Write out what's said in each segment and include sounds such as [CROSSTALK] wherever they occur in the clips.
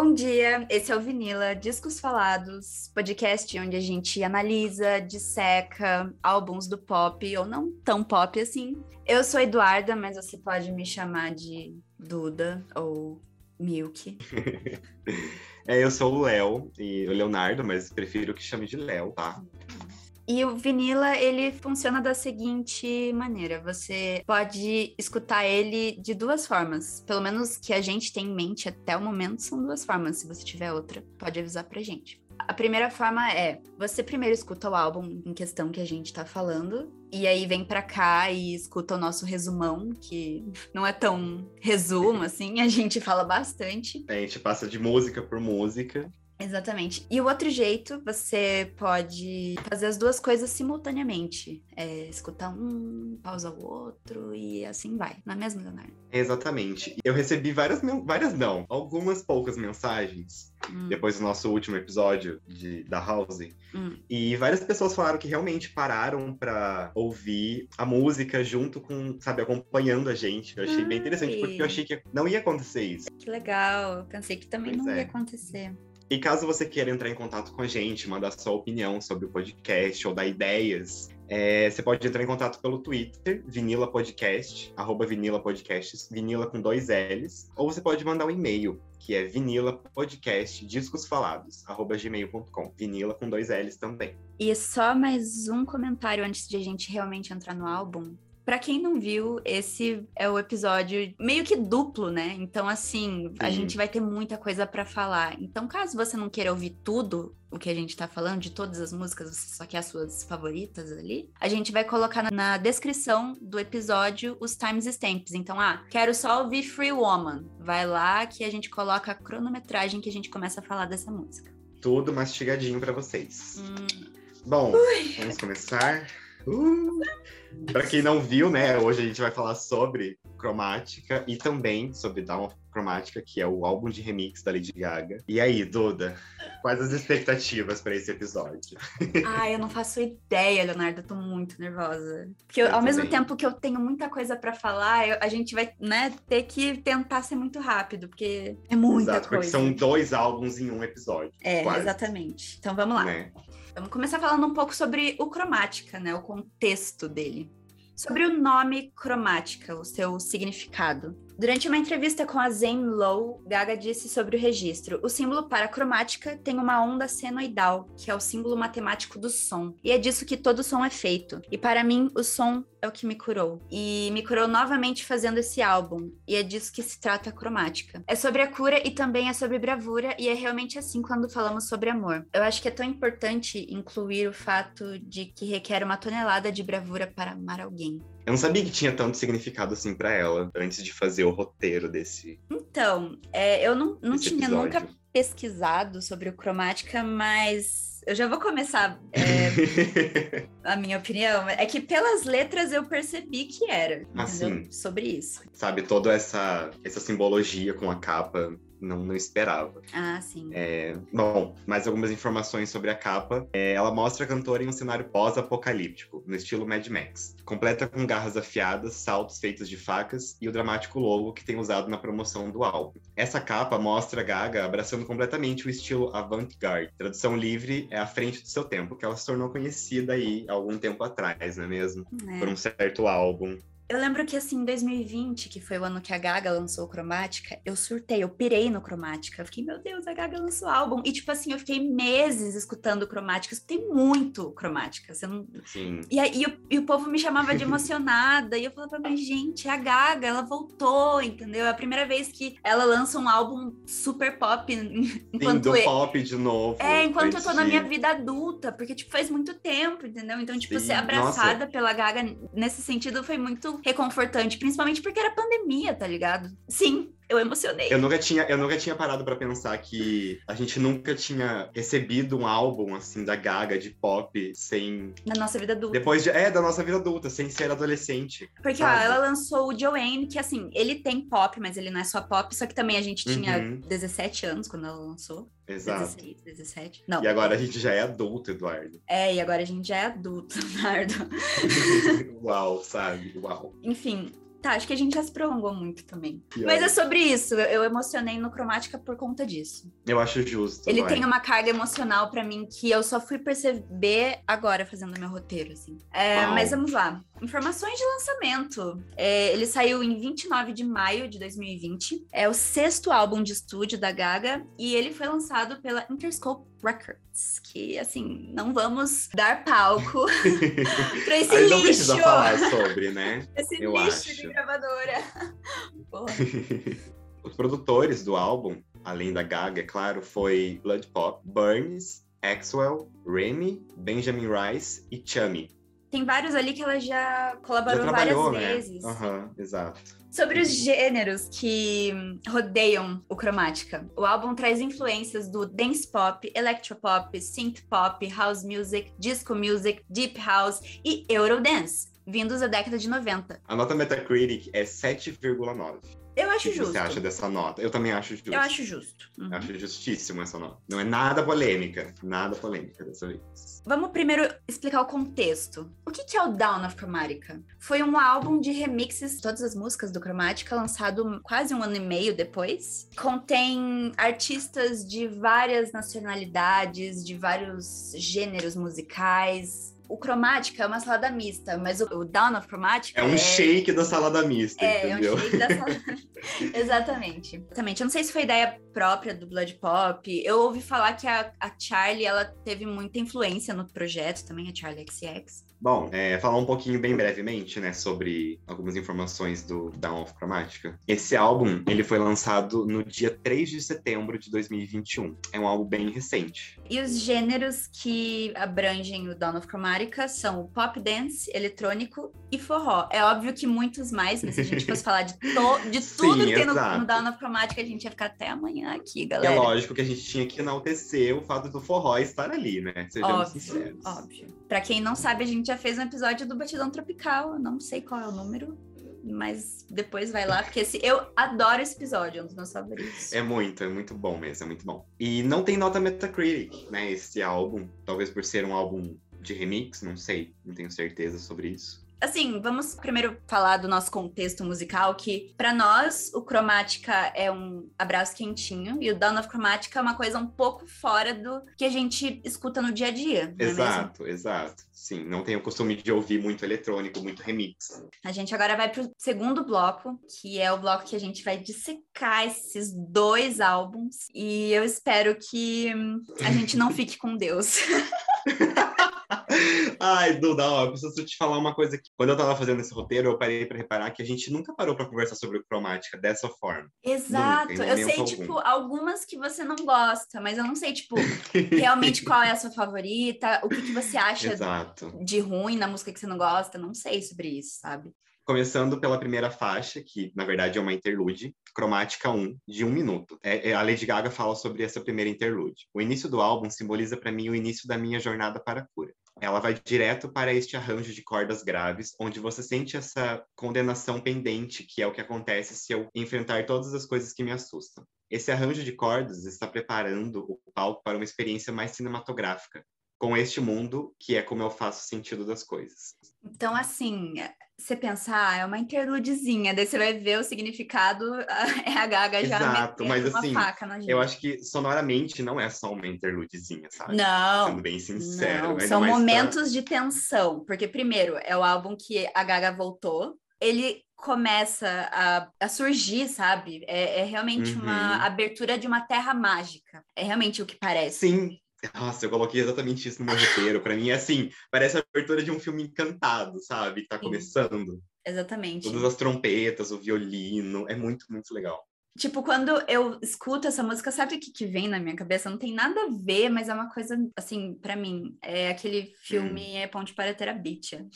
Bom dia, esse é o Vinila Discos Falados, podcast onde a gente analisa, disseca álbuns do pop, ou não tão pop assim. Eu sou Eduarda, mas você pode me chamar de Duda ou Milk. [LAUGHS] é, eu sou o Léo, e o Leonardo, mas prefiro que chame de Léo, tá? E o vinila, ele funciona da seguinte maneira: você pode escutar ele de duas formas. Pelo menos que a gente tem em mente até o momento são duas formas. Se você tiver outra, pode avisar pra gente. A primeira forma é: você primeiro escuta o álbum em questão que a gente tá falando, e aí vem pra cá e escuta o nosso resumão, que não é tão resumo [LAUGHS] assim, a gente fala bastante. A gente passa de música por música. Exatamente. E o outro jeito, você pode fazer as duas coisas simultaneamente. É, escutar um, pausa o outro e assim vai. Não é mesmo, Leonardo? Exatamente. Eu recebi várias, várias não, algumas poucas mensagens hum. depois do nosso último episódio de, da House. Hum. E várias pessoas falaram que realmente pararam para ouvir a música junto com, sabe, acompanhando a gente. Eu achei Ai. bem interessante, porque eu achei que não ia acontecer isso. Que legal. Pensei que também pois não é. ia acontecer. E caso você queira entrar em contato com a gente, mandar sua opinião sobre o podcast ou dar ideias, é, você pode entrar em contato pelo Twitter, Vinila Podcast, arroba Vinila Podcasts, Vinila com dois L's, ou você pode mandar um e-mail, que é vinila podcast discos falados, arroba gmail.com, vinila com dois L's também. E só mais um comentário antes de a gente realmente entrar no álbum. Para quem não viu, esse é o episódio meio que duplo, né? Então, assim, Sim. a gente vai ter muita coisa para falar. Então, caso você não queira ouvir tudo o que a gente tá falando, de todas as músicas, você só quer as suas favoritas ali, a gente vai colocar na descrição do episódio os times stamps. Então, ah, quero só ouvir Free Woman. Vai lá que a gente coloca a cronometragem que a gente começa a falar dessa música. Tudo mastigadinho para vocês. Hum. Bom, Ui. vamos começar. Uh! Para quem não viu, né, hoje a gente vai falar sobre Cromática e também sobre Down Cromática, que é o álbum de remix da Lady Gaga. E aí, Duda, quais as expectativas para esse episódio? Ah, eu não faço ideia, Leonardo, eu tô muito nervosa. Porque eu, eu ao também. mesmo tempo que eu tenho muita coisa para falar, eu, a gente vai, né, ter que tentar ser muito rápido, porque é muita Exato, coisa. Porque são dois álbuns em um episódio. É, quase. exatamente. Então vamos lá. Né? Vamos começar falando um pouco sobre o cromática, né? O contexto dele. Sobre o nome cromática, o seu significado. Durante uma entrevista com a Zen Low, Gaga disse sobre o registro: o símbolo para cromática tem uma onda senoidal, que é o símbolo matemático do som, e é disso que todo som é feito. E para mim, o som é o que me curou. E me curou novamente fazendo esse álbum, e é disso que se trata a cromática. É sobre a cura e também é sobre bravura, e é realmente assim quando falamos sobre amor. Eu acho que é tão importante incluir o fato de que requer uma tonelada de bravura para amar alguém. Eu não sabia que tinha tanto significado assim para ela antes de fazer o roteiro desse. Então, é, eu não, não tinha episódio. nunca pesquisado sobre o cromática, mas eu já vou começar é, [LAUGHS] a minha opinião. É que pelas letras eu percebi que era assim, sobre isso. Sabe, toda essa, essa simbologia com a capa não, não esperava. Ah, sim. É, bom, mais algumas informações sobre a capa. É, ela mostra a cantora em um cenário pós-apocalíptico, no estilo Mad Max. Completa com garras afiadas, saltos feitos de facas e o dramático logo que tem usado na promoção do álbum. Essa capa mostra a Gaga abraçando completamente o estilo avant-garde. Tradução livre é à frente do seu tempo, que ela se tornou conhecida aí algum tempo atrás, não é mesmo? É. Por um certo álbum. Eu lembro que, assim, em 2020, que foi o ano que a Gaga lançou o Cromática, eu surtei, eu pirei no Cromática. Eu fiquei, meu Deus, a Gaga lançou álbum. E, tipo assim, eu fiquei meses escutando Cromática. Escutei muito Cromática. Você não... Sim. E, aí, e, o, e o povo me chamava de emocionada. e eu falava, mas, gente, é a Gaga, ela voltou, entendeu? É a primeira vez que ela lança um álbum super pop. [LAUGHS] Enquanto Sim, eu... pop de novo. É, enquanto eu tô na minha vida adulta. Porque, tipo, faz muito tempo, entendeu? Então, tipo, Sim. ser abraçada Nossa. pela Gaga nesse sentido foi muito reconfortante, principalmente porque era pandemia, tá ligado? Sim, eu emocionei. Eu nunca tinha, eu nunca tinha parado para pensar que a gente nunca tinha recebido um álbum assim da Gaga de pop sem na nossa vida adulta. Depois de, é da nossa vida adulta, sem ser adolescente. Porque ó, ela lançou o Joanne, que assim, ele tem pop, mas ele não é só pop, só que também a gente tinha uhum. 17 anos quando ela lançou. Exato. 16, 17. Não. E agora a gente já é adulto, Eduardo. É, e agora a gente já é adulto, [LAUGHS] Eduardo. [LAUGHS] Uau, sabe? Uau. Enfim, Tá, acho que a gente já se prolongou muito também. Que Mas é sobre isso. Eu emocionei no Cromática por conta disso. Eu acho justo. Ele vai. tem uma carga emocional para mim que eu só fui perceber agora fazendo meu roteiro, assim. É, mas vamos lá. Informações de lançamento. É, ele saiu em 29 de maio de 2020. É o sexto álbum de estúdio da Gaga e ele foi lançado pela Interscope Records, que assim, não vamos dar palco [LAUGHS] para esse lixo. não precisa falar sobre, né? [LAUGHS] Esse Eu lixo acho. de gravadora. [LAUGHS] Os produtores do álbum, além da Gaga, é claro, foi Blood Pop, Burns, Axwell, Remy, Benjamin Rice e Chummy. Tem vários ali que ela já colaborou já várias né? vezes. Uhum, exato. Sobre os gêneros que rodeiam o Cromática. O álbum traz influências do dance pop, electropop, synth pop, house music, disco music, deep house e eurodance, vindos da década de 90. A nota Metacritic é 7,9. Eu acho o que justo. você acha dessa nota? Eu também acho justo. Eu acho justo. Uhum. Eu acho justíssimo essa nota. Não é nada polêmica. Nada polêmica dessa vez. Vamos primeiro explicar o contexto. O que é o Down of Chromatica? Foi um álbum de remixes de todas as músicas do Chromatica, lançado quase um ano e meio depois. Contém artistas de várias nacionalidades, de vários gêneros musicais, o cromática é uma salada mista, mas o, o down of cromática é um é... shake da salada mista, é, entendeu? É um shake da salada [LAUGHS] [LAUGHS] Exatamente. Exatamente. Eu não sei se foi ideia própria do Blood Pop. Eu ouvi falar que a, a Charlie, ela teve muita influência no projeto também, a Charlie XX. Bom, é, falar um pouquinho bem brevemente, né, sobre algumas informações do Down of Chromatica. Esse álbum, ele foi lançado no dia 3 de setembro de 2021. É um álbum bem recente. E os gêneros que abrangem o Down of Chromatica são o pop dance, eletrônico e forró. É óbvio que muitos mais, mas se a gente fosse [LAUGHS] falar de, to de tudo Sim, que tem no, no Down of Chromatica, a gente ia ficar até amanhã aqui, galera. É lógico que a gente tinha que enaltecer o fato do forró estar ali, né? Sejamos óbvio, sinceros. Óbvio. Pra quem não sabe, a gente já fez um episódio do Batidão Tropical. não sei qual é o número, mas depois vai lá, porque esse, eu adoro esse episódio, é um dos meus favoritos. É muito, é muito bom mesmo, é muito bom. E não tem nota Metacritic, né, esse álbum, talvez por ser um álbum de remix, não sei, não tenho certeza sobre isso assim, vamos primeiro falar do nosso contexto musical, que para nós o Cromática é um abraço quentinho e o Down of Cromática é uma coisa um pouco fora do que a gente escuta no dia a dia. Exato, é exato. Sim, não tenho o costume de ouvir muito eletrônico, muito remix. A gente agora vai pro segundo bloco, que é o bloco que a gente vai dissecar esses dois álbuns e eu espero que a gente não fique com Deus. [LAUGHS] Ai, Duda, ó, eu preciso te falar uma coisa aqui. Quando eu tava fazendo esse roteiro, eu parei para reparar que a gente nunca parou para conversar sobre cromática dessa forma. Exato. Nunca, eu sei, algum. tipo, algumas que você não gosta, mas eu não sei, tipo, [LAUGHS] realmente qual é a sua favorita, o que, que você acha Exato. de ruim na música que você não gosta. Não sei sobre isso, sabe? Começando pela primeira faixa, que na verdade é uma interlude, cromática 1, de um minuto. É, é, a Lady Gaga fala sobre essa primeira interlude. O início do álbum simboliza para mim o início da minha jornada para a cura. Ela vai direto para este arranjo de cordas graves, onde você sente essa condenação pendente, que é o que acontece se eu enfrentar todas as coisas que me assustam. Esse arranjo de cordas está preparando o palco para uma experiência mais cinematográfica, com este mundo que é como eu faço sentido das coisas. Então, assim, você pensar, ah, é uma interludezinha, daí você vai ver o significado, é [LAUGHS] a Gaga já Exato, mas assim, eu acho que sonoramente não é só uma interludezinha, sabe? Não. Sendo bem sincero. Não, são momentos pra... de tensão, porque primeiro, é o álbum que a Gaga voltou, ele começa a, a surgir, sabe? É, é realmente uhum. uma abertura de uma terra mágica. É realmente o que parece. Sim, nossa, eu coloquei exatamente isso no meu roteiro. Para mim é assim, parece a abertura de um filme encantado, sabe? Que tá começando. Exatamente. Todas as trompetas, o violino, é muito, muito legal. Tipo, quando eu escuto essa música, sabe o que, que vem na minha cabeça? Não tem nada a ver, mas é uma coisa, assim, para mim. É aquele filme hum. É Ponte para Terabithia.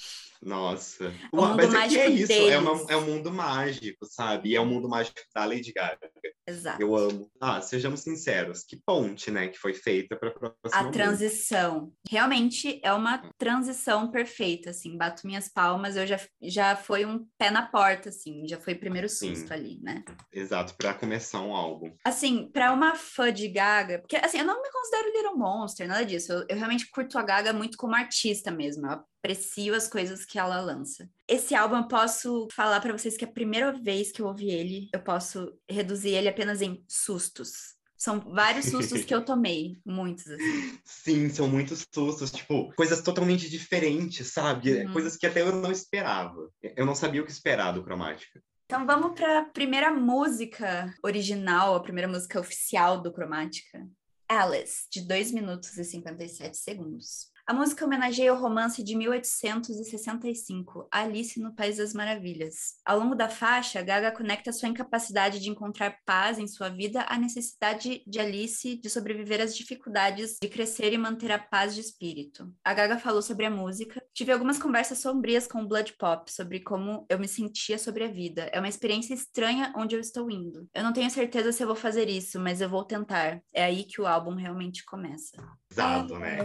Nossa. O mundo mas mágico é, é isso, é, uma, é um mundo mágico, sabe? E é um mundo mágico da Lady Gaga. Exato. Eu amo. Ah, sejamos sinceros, que ponte, né, que foi feita para a transição. Realmente é uma transição perfeita, assim, bato minhas palmas, eu já já foi um pé na porta assim, já foi primeiro susto Sim. ali, né? Exato, para começar um álbum. Assim, para uma fã de Gaga, porque assim, eu não me considero Little Monster, nada disso. Eu, eu realmente curto a Gaga muito como artista mesmo. Eu aprecio as coisas que ela lança. Esse álbum eu posso falar para vocês que é a primeira vez que eu ouvi ele, eu posso reduzir ele apenas em sustos. São vários sustos que eu [LAUGHS] tomei, muitos, assim. Sim, são muitos sustos, tipo, coisas totalmente diferentes, sabe? Uhum. Coisas que até eu não esperava. Eu não sabia o que esperar do Cromática. Então vamos para a primeira música original, a primeira música oficial do Cromática. Alice, de 2 minutos e 57 segundos. A música homenageia o romance de 1865, Alice no País das Maravilhas. Ao longo da faixa, Gaga conecta sua incapacidade de encontrar paz em sua vida à necessidade de Alice de sobreviver às dificuldades de crescer e manter a paz de espírito. A Gaga falou sobre a música. Tive algumas conversas sombrias com o Blood Pop sobre como eu me sentia sobre a vida. É uma experiência estranha onde eu estou indo. Eu não tenho certeza se eu vou fazer isso, mas eu vou tentar. É aí que o álbum realmente começa. Pesado, né?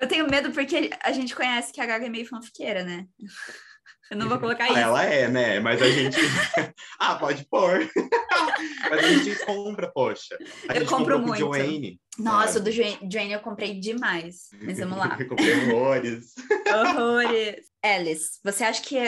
Eu tenho medo porque a gente conhece que a Gaga é meio fanfiqueira, né? Eu não vou colocar isso. Ela é, né? Mas a gente. [LAUGHS] ah, pode pôr. [LAUGHS] Mas a gente compra, poxa. A eu compro muito. Joanne, Nossa, sabe? o do Joanne eu comprei demais. Mas vamos lá. [LAUGHS] eu comprei horrores. horrores. Alice, você acha que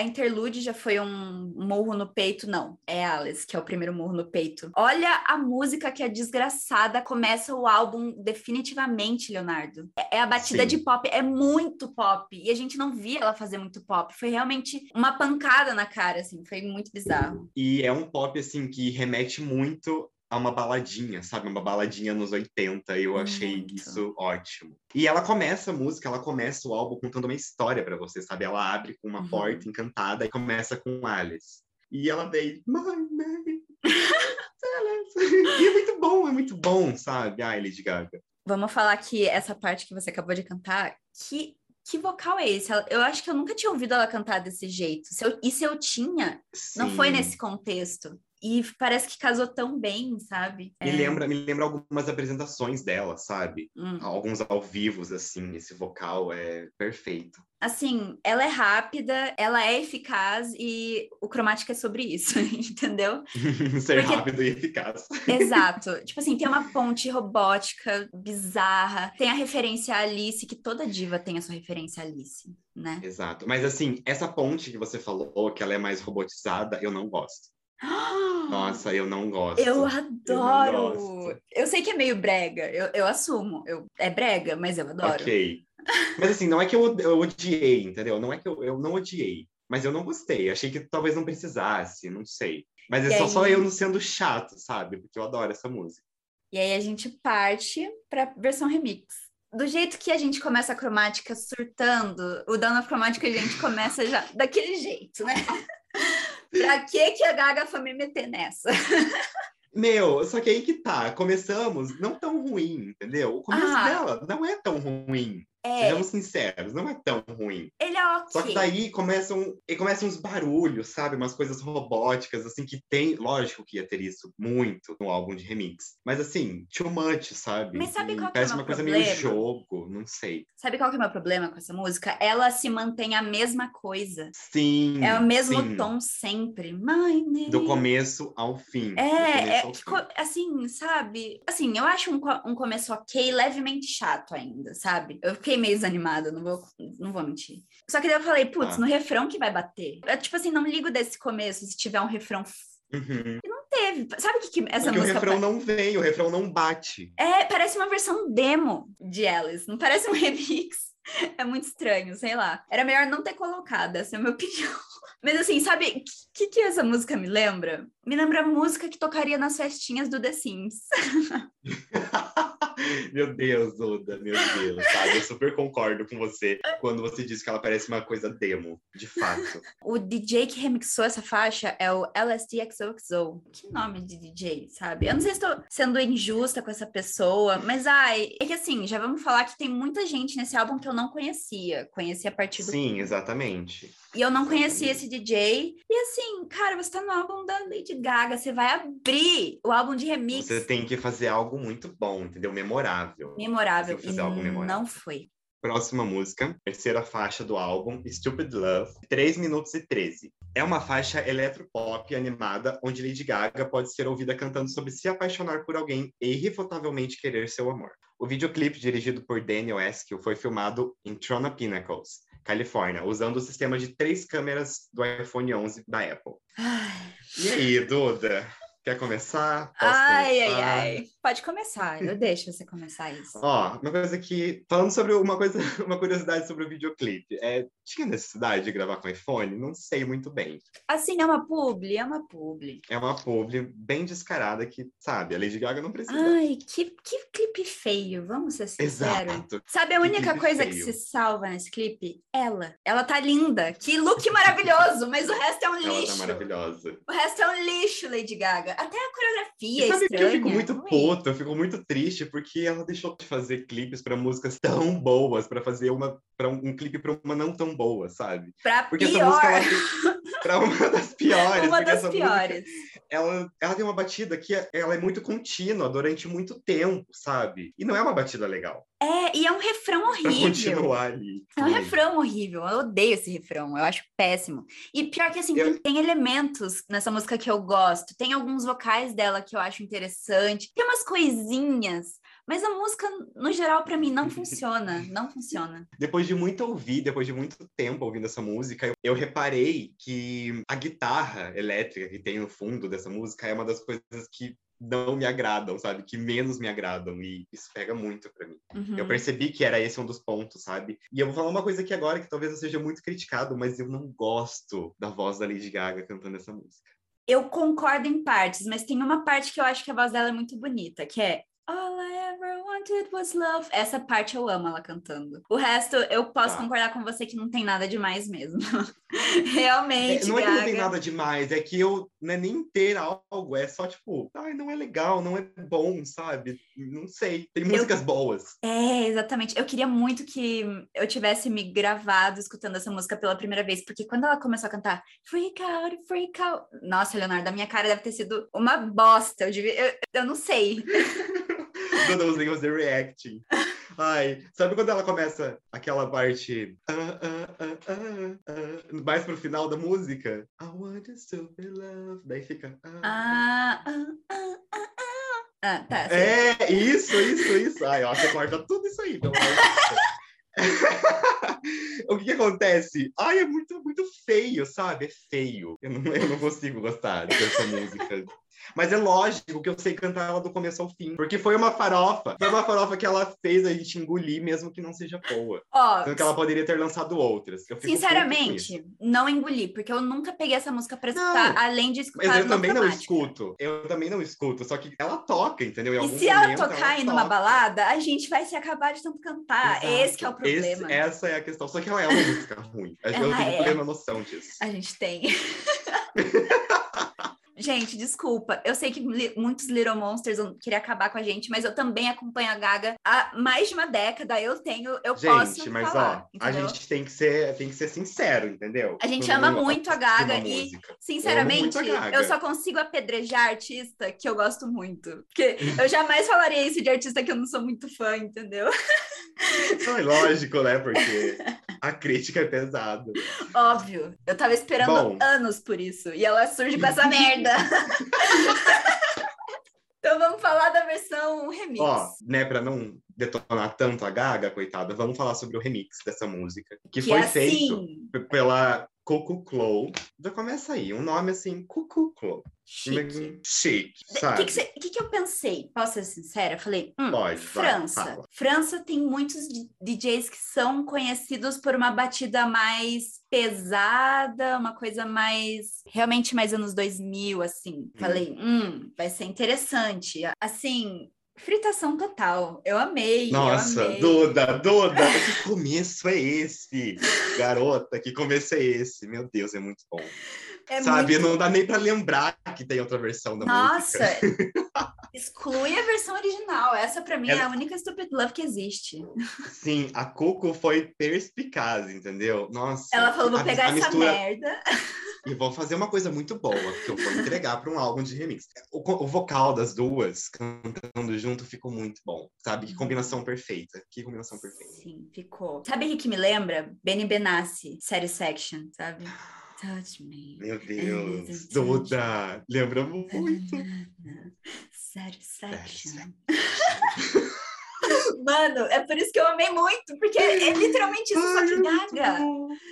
a interlude já foi um murro no peito, não. É Alice, que é o primeiro murro no peito. Olha a música que é desgraçada. Começa o álbum definitivamente, Leonardo. É, é a batida Sim. de pop, é muito pop. E a gente não via ela fazer muito pop. Foi realmente uma pancada na cara, assim. Foi muito bizarro. E é um pop, assim, que remete muito a uma baladinha, sabe? Uma baladinha nos 80. E eu achei Muito. isso ótimo. E ela começa a música, ela começa o álbum contando uma história para você, sabe? Ela abre com uma uhum. porta encantada e começa com Alice. E ela vem, my name. [LAUGHS] e é muito bom, é muito bom, sabe? Ai, Lady Gaga. Vamos falar que essa parte que você acabou de cantar, que que vocal é esse? Eu acho que eu nunca tinha ouvido ela cantar desse jeito. Se eu, e se eu tinha, Sim. não foi nesse contexto. E parece que casou tão bem, sabe? Me, é... lembra, me lembra algumas apresentações dela, sabe? Hum. Alguns ao vivo, assim, esse vocal é perfeito. Assim, ela é rápida, ela é eficaz e o cromática é sobre isso, [LAUGHS] entendeu? [LAUGHS] Ser Porque... rápido e eficaz. Exato. [LAUGHS] tipo assim, tem uma ponte robótica bizarra, tem a referência a Alice, que toda diva tem a sua referência a Alice, né? Exato. Mas assim, essa ponte que você falou, que ela é mais robotizada, eu não gosto. Nossa, eu não gosto. Eu adoro. Eu, eu sei que é meio brega, eu, eu assumo. Eu, é brega, mas eu adoro. Ok. Mas assim, não é que eu, eu odiei, entendeu? Não é que eu, eu não odiei, mas eu não gostei. Achei que talvez não precisasse, não sei. Mas é só, aí... só eu não sendo chato, sabe? Porque eu adoro essa música. E aí a gente parte pra versão remix. Do jeito que a gente começa a cromática surtando, o Down of Cromática a gente começa já daquele jeito, né? [LAUGHS] pra que, que a Gaga foi me meter nessa? Meu, só que aí que tá. Começamos não tão ruim, entendeu? O começo ah. dela não é tão ruim. É. Sejamos sinceros, não é tão ruim. Ele é ok. Só que daí começam, e começam uns barulhos, sabe? Umas coisas robóticas, assim, que tem. Lógico que ia ter isso muito no álbum de remix. Mas assim, too much, sabe? Mas sabe qual que é Parece uma coisa meio jogo, não sei. Sabe qual que é o meu problema com essa música? Ela se mantém a mesma coisa. Sim. É o mesmo sim. tom sempre. My name. Do começo ao fim. É, é fim. assim, sabe? Assim, eu acho um, um começo ok, levemente chato ainda, sabe? Eu fiquei fiquei meio desanimada, não vou, não vou mentir. Só que daí eu falei, putz, ah. no refrão que vai bater. Eu, tipo assim, não ligo desse começo se tiver um refrão. Uhum. E não teve. Sabe o que, que essa Porque música. O refrão não vem, o refrão não bate. É, parece uma versão demo de Alice, não parece um [LAUGHS] remix. É muito estranho, sei lá. Era melhor não ter colocado, essa é a minha [LAUGHS] opinião. Mas assim, sabe o que, que essa música me lembra? Me lembra a música que tocaria nas festinhas do The Sims. [LAUGHS] [LAUGHS] meu Deus, Oda, meu Deus, sabe? Eu super concordo com você quando você disse que ela parece uma coisa demo, de fato. O DJ que remixou essa faixa é o LSDXOXO. Que nome de DJ, sabe? Eu não sei se estou sendo injusta com essa pessoa, mas ai, é que assim, já vamos falar que tem muita gente nesse álbum que eu não conhecia. Conheci a partir do. Sim, exatamente. E eu não conhecia esse DJ. E assim, cara, você tá no álbum da Lady Gaga, você vai abrir o álbum de remix. Você tem que fazer algo muito bom, entendeu? Memorável. Memorável. E memorável. não foi. Próxima música, terceira faixa do álbum, Stupid Love, 3 minutos e 13. É uma faixa eletropop animada onde Lady Gaga pode ser ouvida cantando sobre se apaixonar por alguém e irrefutavelmente querer seu amor. O videoclipe, dirigido por Daniel Eskill, foi filmado em Trona Pinnacles, Califórnia, usando o sistema de três câmeras do iPhone 11 da Apple. Ai. E aí, Duda? Quer começar? Posso ai, começar? ai, ai. Pode começar, eu deixo você começar isso. Ó, uma coisa que. Falando sobre uma coisa, [LAUGHS] uma curiosidade sobre o videoclipe. É, tinha necessidade de gravar com iPhone? Não sei muito bem. Assim, é uma publi, é uma publi. É uma publi bem descarada que, sabe, a Lady Gaga não precisa. Ai, que, que clipe feio, vamos ser sinceros. Exato. Sabe a única que coisa feio. que se salva nesse clipe? Ela. Ela tá linda. Que look maravilhoso, mas o resto é um lixo. Ela tá maravilhosa. O resto é um lixo, Lady Gaga. Até a coreografia e sabe estranha. que eu fico muito puto, eu fico muito triste porque ela deixou de fazer clipes para músicas tão boas, para fazer uma para um, um, clipe para uma não tão boa, sabe? Pra porque pior. essa música para uma das piores, uma das piores. Música, ela ela tem uma batida que é, ela é muito contínua durante muito tempo, sabe? E não é uma batida legal. É, e é um refrão horrível. Pra continuar ali. É um refrão horrível. Eu odeio esse refrão. Eu acho péssimo. E pior que assim, eu... tem, tem, elementos nessa música que eu gosto. Tem alguns vocais dela que eu acho interessante. Tem umas coisinhas. Mas a música, no geral, para mim, não funciona. Não funciona. [LAUGHS] Depois de muito ouvir, depois de muito tempo ouvindo essa música, eu, eu reparei que a guitarra elétrica que tem no fundo dessa música é uma das coisas que não me agradam, sabe? Que menos me agradam. E isso pega muito para mim. Uhum. Eu percebi que era esse um dos pontos, sabe? E eu vou falar uma coisa aqui agora que talvez eu seja muito criticado, mas eu não gosto da voz da Lady Gaga cantando essa música. Eu concordo em partes, mas tem uma parte que eu acho que a voz dela é muito bonita, que é All I ever wanted was love. Essa parte eu amo ela cantando. O resto, eu posso tá. concordar com você que não tem nada demais mesmo. [LAUGHS] Realmente. É, não é que não tem nada demais, é que eu não é nem ter algo, é só tipo, ai, não é legal, não é bom, sabe? Não sei. Tem músicas eu... boas. É, exatamente. Eu queria muito que eu tivesse me gravado escutando essa música pela primeira vez, porque quando ela começou a cantar Freak Out, Freak Out. Nossa, Leonardo, a minha cara deve ter sido uma bosta. Eu, devia... eu, eu não sei. [LAUGHS] Quando os The Reacting. Ai, sabe quando ela começa aquela parte ah, ah, ah, mais pro final da música? I want you to be loved. Daí fica. Ah, ah, ah, ah, ah. tá. Sim. É, isso, isso, isso. Ai, ó, você corta tudo isso aí, pelo amor [LAUGHS] o que, que, acontece? Ai, é muito, muito feio, sabe? É feio. Eu não, eu não consigo gostar dessa música. Mas é lógico que eu sei cantar ela do começo ao fim. Porque foi uma farofa. Foi uma farofa que ela fez a gente engolir, mesmo que não seja boa. Ó, Sendo que ela poderia ter lançado outras. sinceramente, não engoli, porque eu nunca peguei essa música pra escutar, não, além de escutar. Mas eu também não escuto. Eu também não escuto. Só que ela toca, entendeu? Em e se ela tocar ela em numa balada, a gente vai se acabar de tanto cantar. Exato. Esse é o problema. Esse, essa é a questão. Só que ela é uma [LAUGHS] música ruim. Eu ela tenho é. plena noção disso. A gente tem. [LAUGHS] Gente, desculpa. Eu sei que li muitos Little Monsters vão querer acabar com a gente, mas eu também acompanho a Gaga há mais de uma década. Eu tenho, eu gente, posso. Gente, mas falar, ó, entendeu? a gente tem que ser, tem que ser sincero, entendeu? A gente ama muito a Gaga e, sinceramente, eu, Gaga. eu, só consigo apedrejar artista que eu gosto muito. Porque eu jamais falaria isso de artista que eu não sou muito fã, entendeu? [LAUGHS] Não, é lógico, né? Porque a crítica é pesada. Óbvio. Eu tava esperando Bom, anos por isso. E ela surge com essa merda. [LAUGHS] então vamos falar da versão remix. Ó, né, pra não detonar tanto a Gaga, coitada, vamos falar sobre o remix dessa música. Que, que foi é assim... feito pela Cuckoo Clow. Já começa aí, um nome assim, Cuckoo Clow. Chique. Chique, sabe? O que, que, que, que, eu pensei? Posso ser sincera? Eu falei, hum, Pode, França. Vai, França tem muitos DJs que são conhecidos por uma batida mais pesada, uma coisa mais, realmente mais anos 2000, assim. Falei, hum, hum vai ser interessante. Assim, Fritação total. Eu amei. Nossa, eu amei. Duda, Duda, [LAUGHS] que começo é esse? Garota, que começo é esse? Meu Deus, é muito bom. É Sabe, muito... não dá nem para lembrar que tem outra versão da Nossa, música. Nossa, [LAUGHS] exclui a versão original. Essa para mim é a única Stupid Love que existe. Sim, a Coco foi perspicaz, entendeu? Nossa. Ela falou, vou pegar a, a essa mistura... merda. E vou fazer uma coisa muito boa, que eu vou entregar para um álbum de remix. O, o, vocal das duas cantando junto ficou muito bom, sabe? Que combinação perfeita. Que combinação perfeita. Sim, ficou. Sabe o que me lembra? Benny Benassi, Satisfaction, sabe? Touch me. Meu Deus. Duda. Lembra muito. Satisfaction. [LAUGHS] Mano, é por isso que eu amei muito, porque é literalmente isso, só que gaga.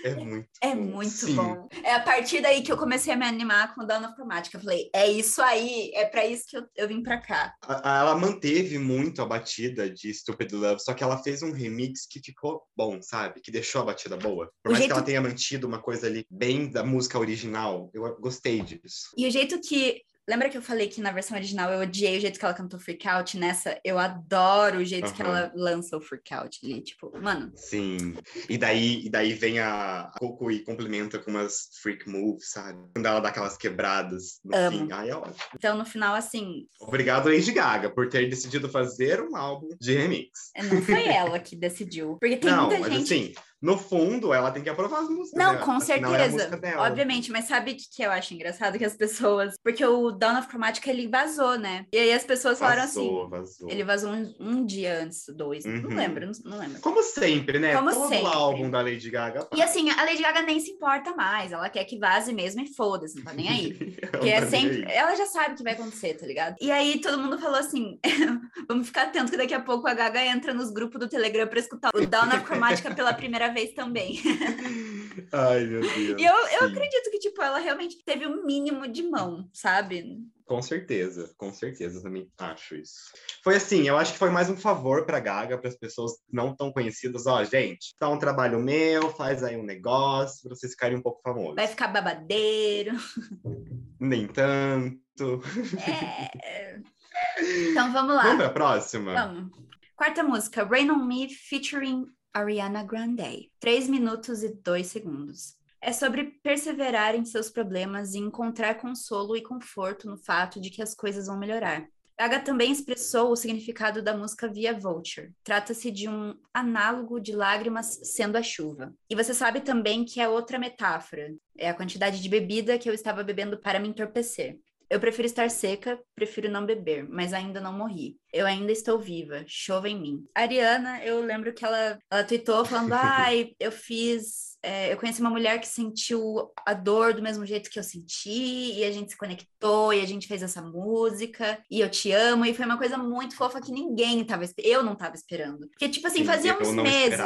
É muito É bom. muito Sim. bom. É a partir daí que eu comecei a me animar com Chromatica. Eu falei, é isso aí, é pra isso que eu, eu vim pra cá. A- a- Ela manteve muito a batida de Stupid Love, só que ela fez um remix que ficou bom, sabe? Que deixou a batida boa. Por O mais jeito- que ela tenha mantido uma coisa ali bem da música original, eu gostei disso. E o jeito que. Lembra que eu falei que na versão original eu odiei o jeito que ela cantou Freak Out? Nessa, eu adoro o jeito que Aham. ela lança o Freak Out ali. Tipo, mano, Sim. E daí, e daí vem a a Coco e complementa com umas freak moves, sabe? Quando ela dá aquelas quebradas no Amo. fim. Ai, é ótimo. então no final, assim, Obrigado, Lady Gaga, por ter decidido fazer um álbum de remix. não foi ela que decidiu. Porque tem não, muita mas gente. assim, no fundo, ela tem que aprovar as músicas. Não, com é certeza. dela. Obviamente, mas sabe o que, eu acho engraçado? Que as pessoas. Porque o Dawn of Chromatica ele vazou, né? E aí as pessoas falaram assim. Vazou, vazou. Ele vazou um, um dia antes, dois. Não Uhum. lembro, não, não lembro. Como sempre, né? Como Todo sempre. álbum da Lady Gaga. E assim, a Lady Gaga nem se importa mais. Ela quer que vaze mesmo e foda-se, não tá nem aí. [LAUGHS] Porque é sempre. Ela já sabe o que vai acontecer, tá ligado? E aí todo mundo falou assim: [LAUGHS] vamos ficar atento que daqui a pouco a Gaga entra nos grupos do Telegram pra escutar o Down of Chromatica pela primeira vez também. [LAUGHS] Ai, meu Deus. E eu, eu sim. acredito que, tipo, ela realmente teve o mínimo de mão, sabe? Com certeza, com certeza, também acho isso. Foi assim, eu acho que foi mais um favor pra Gaga, para as pessoas não tão conhecidas. Ó, gente, tá um trabalho meu, faz aí um negócio pra vocês ficarem um pouco famosos. Vai ficar babadeiro. Nem tanto. É. Então vamos lá. Vamos pra próxima? Vamos. Quarta música, Rain on Me, featuring Ariana Grande. 3 minutos e 2 segundos. É sobre perseverar em seus problemas e encontrar consolo e conforto no fato de que as coisas vão melhorar. Gaga também expressou o significado da música via Vulture. Trata-se de um análogo de lágrimas sendo a chuva. E você sabe também que é outra metáfora. É a quantidade de bebida que eu estava bebendo para me entorpecer. Eu prefiro estar seca, prefiro não beber, mas ainda não morri. Eu ainda estou viva, chova em mim. A Ariana, eu lembro que ela, ela tweetou falando: [LAUGHS] ai, eu fiz. é, eu conheci uma mulher que sentiu a dor do mesmo jeito que eu senti, e a gente se conectou, e a gente fez essa música, e eu te amo, e foi uma coisa muito fofa que ninguém tava. Eu não tava esperando. Porque, tipo assim, Sim, fazia uns meses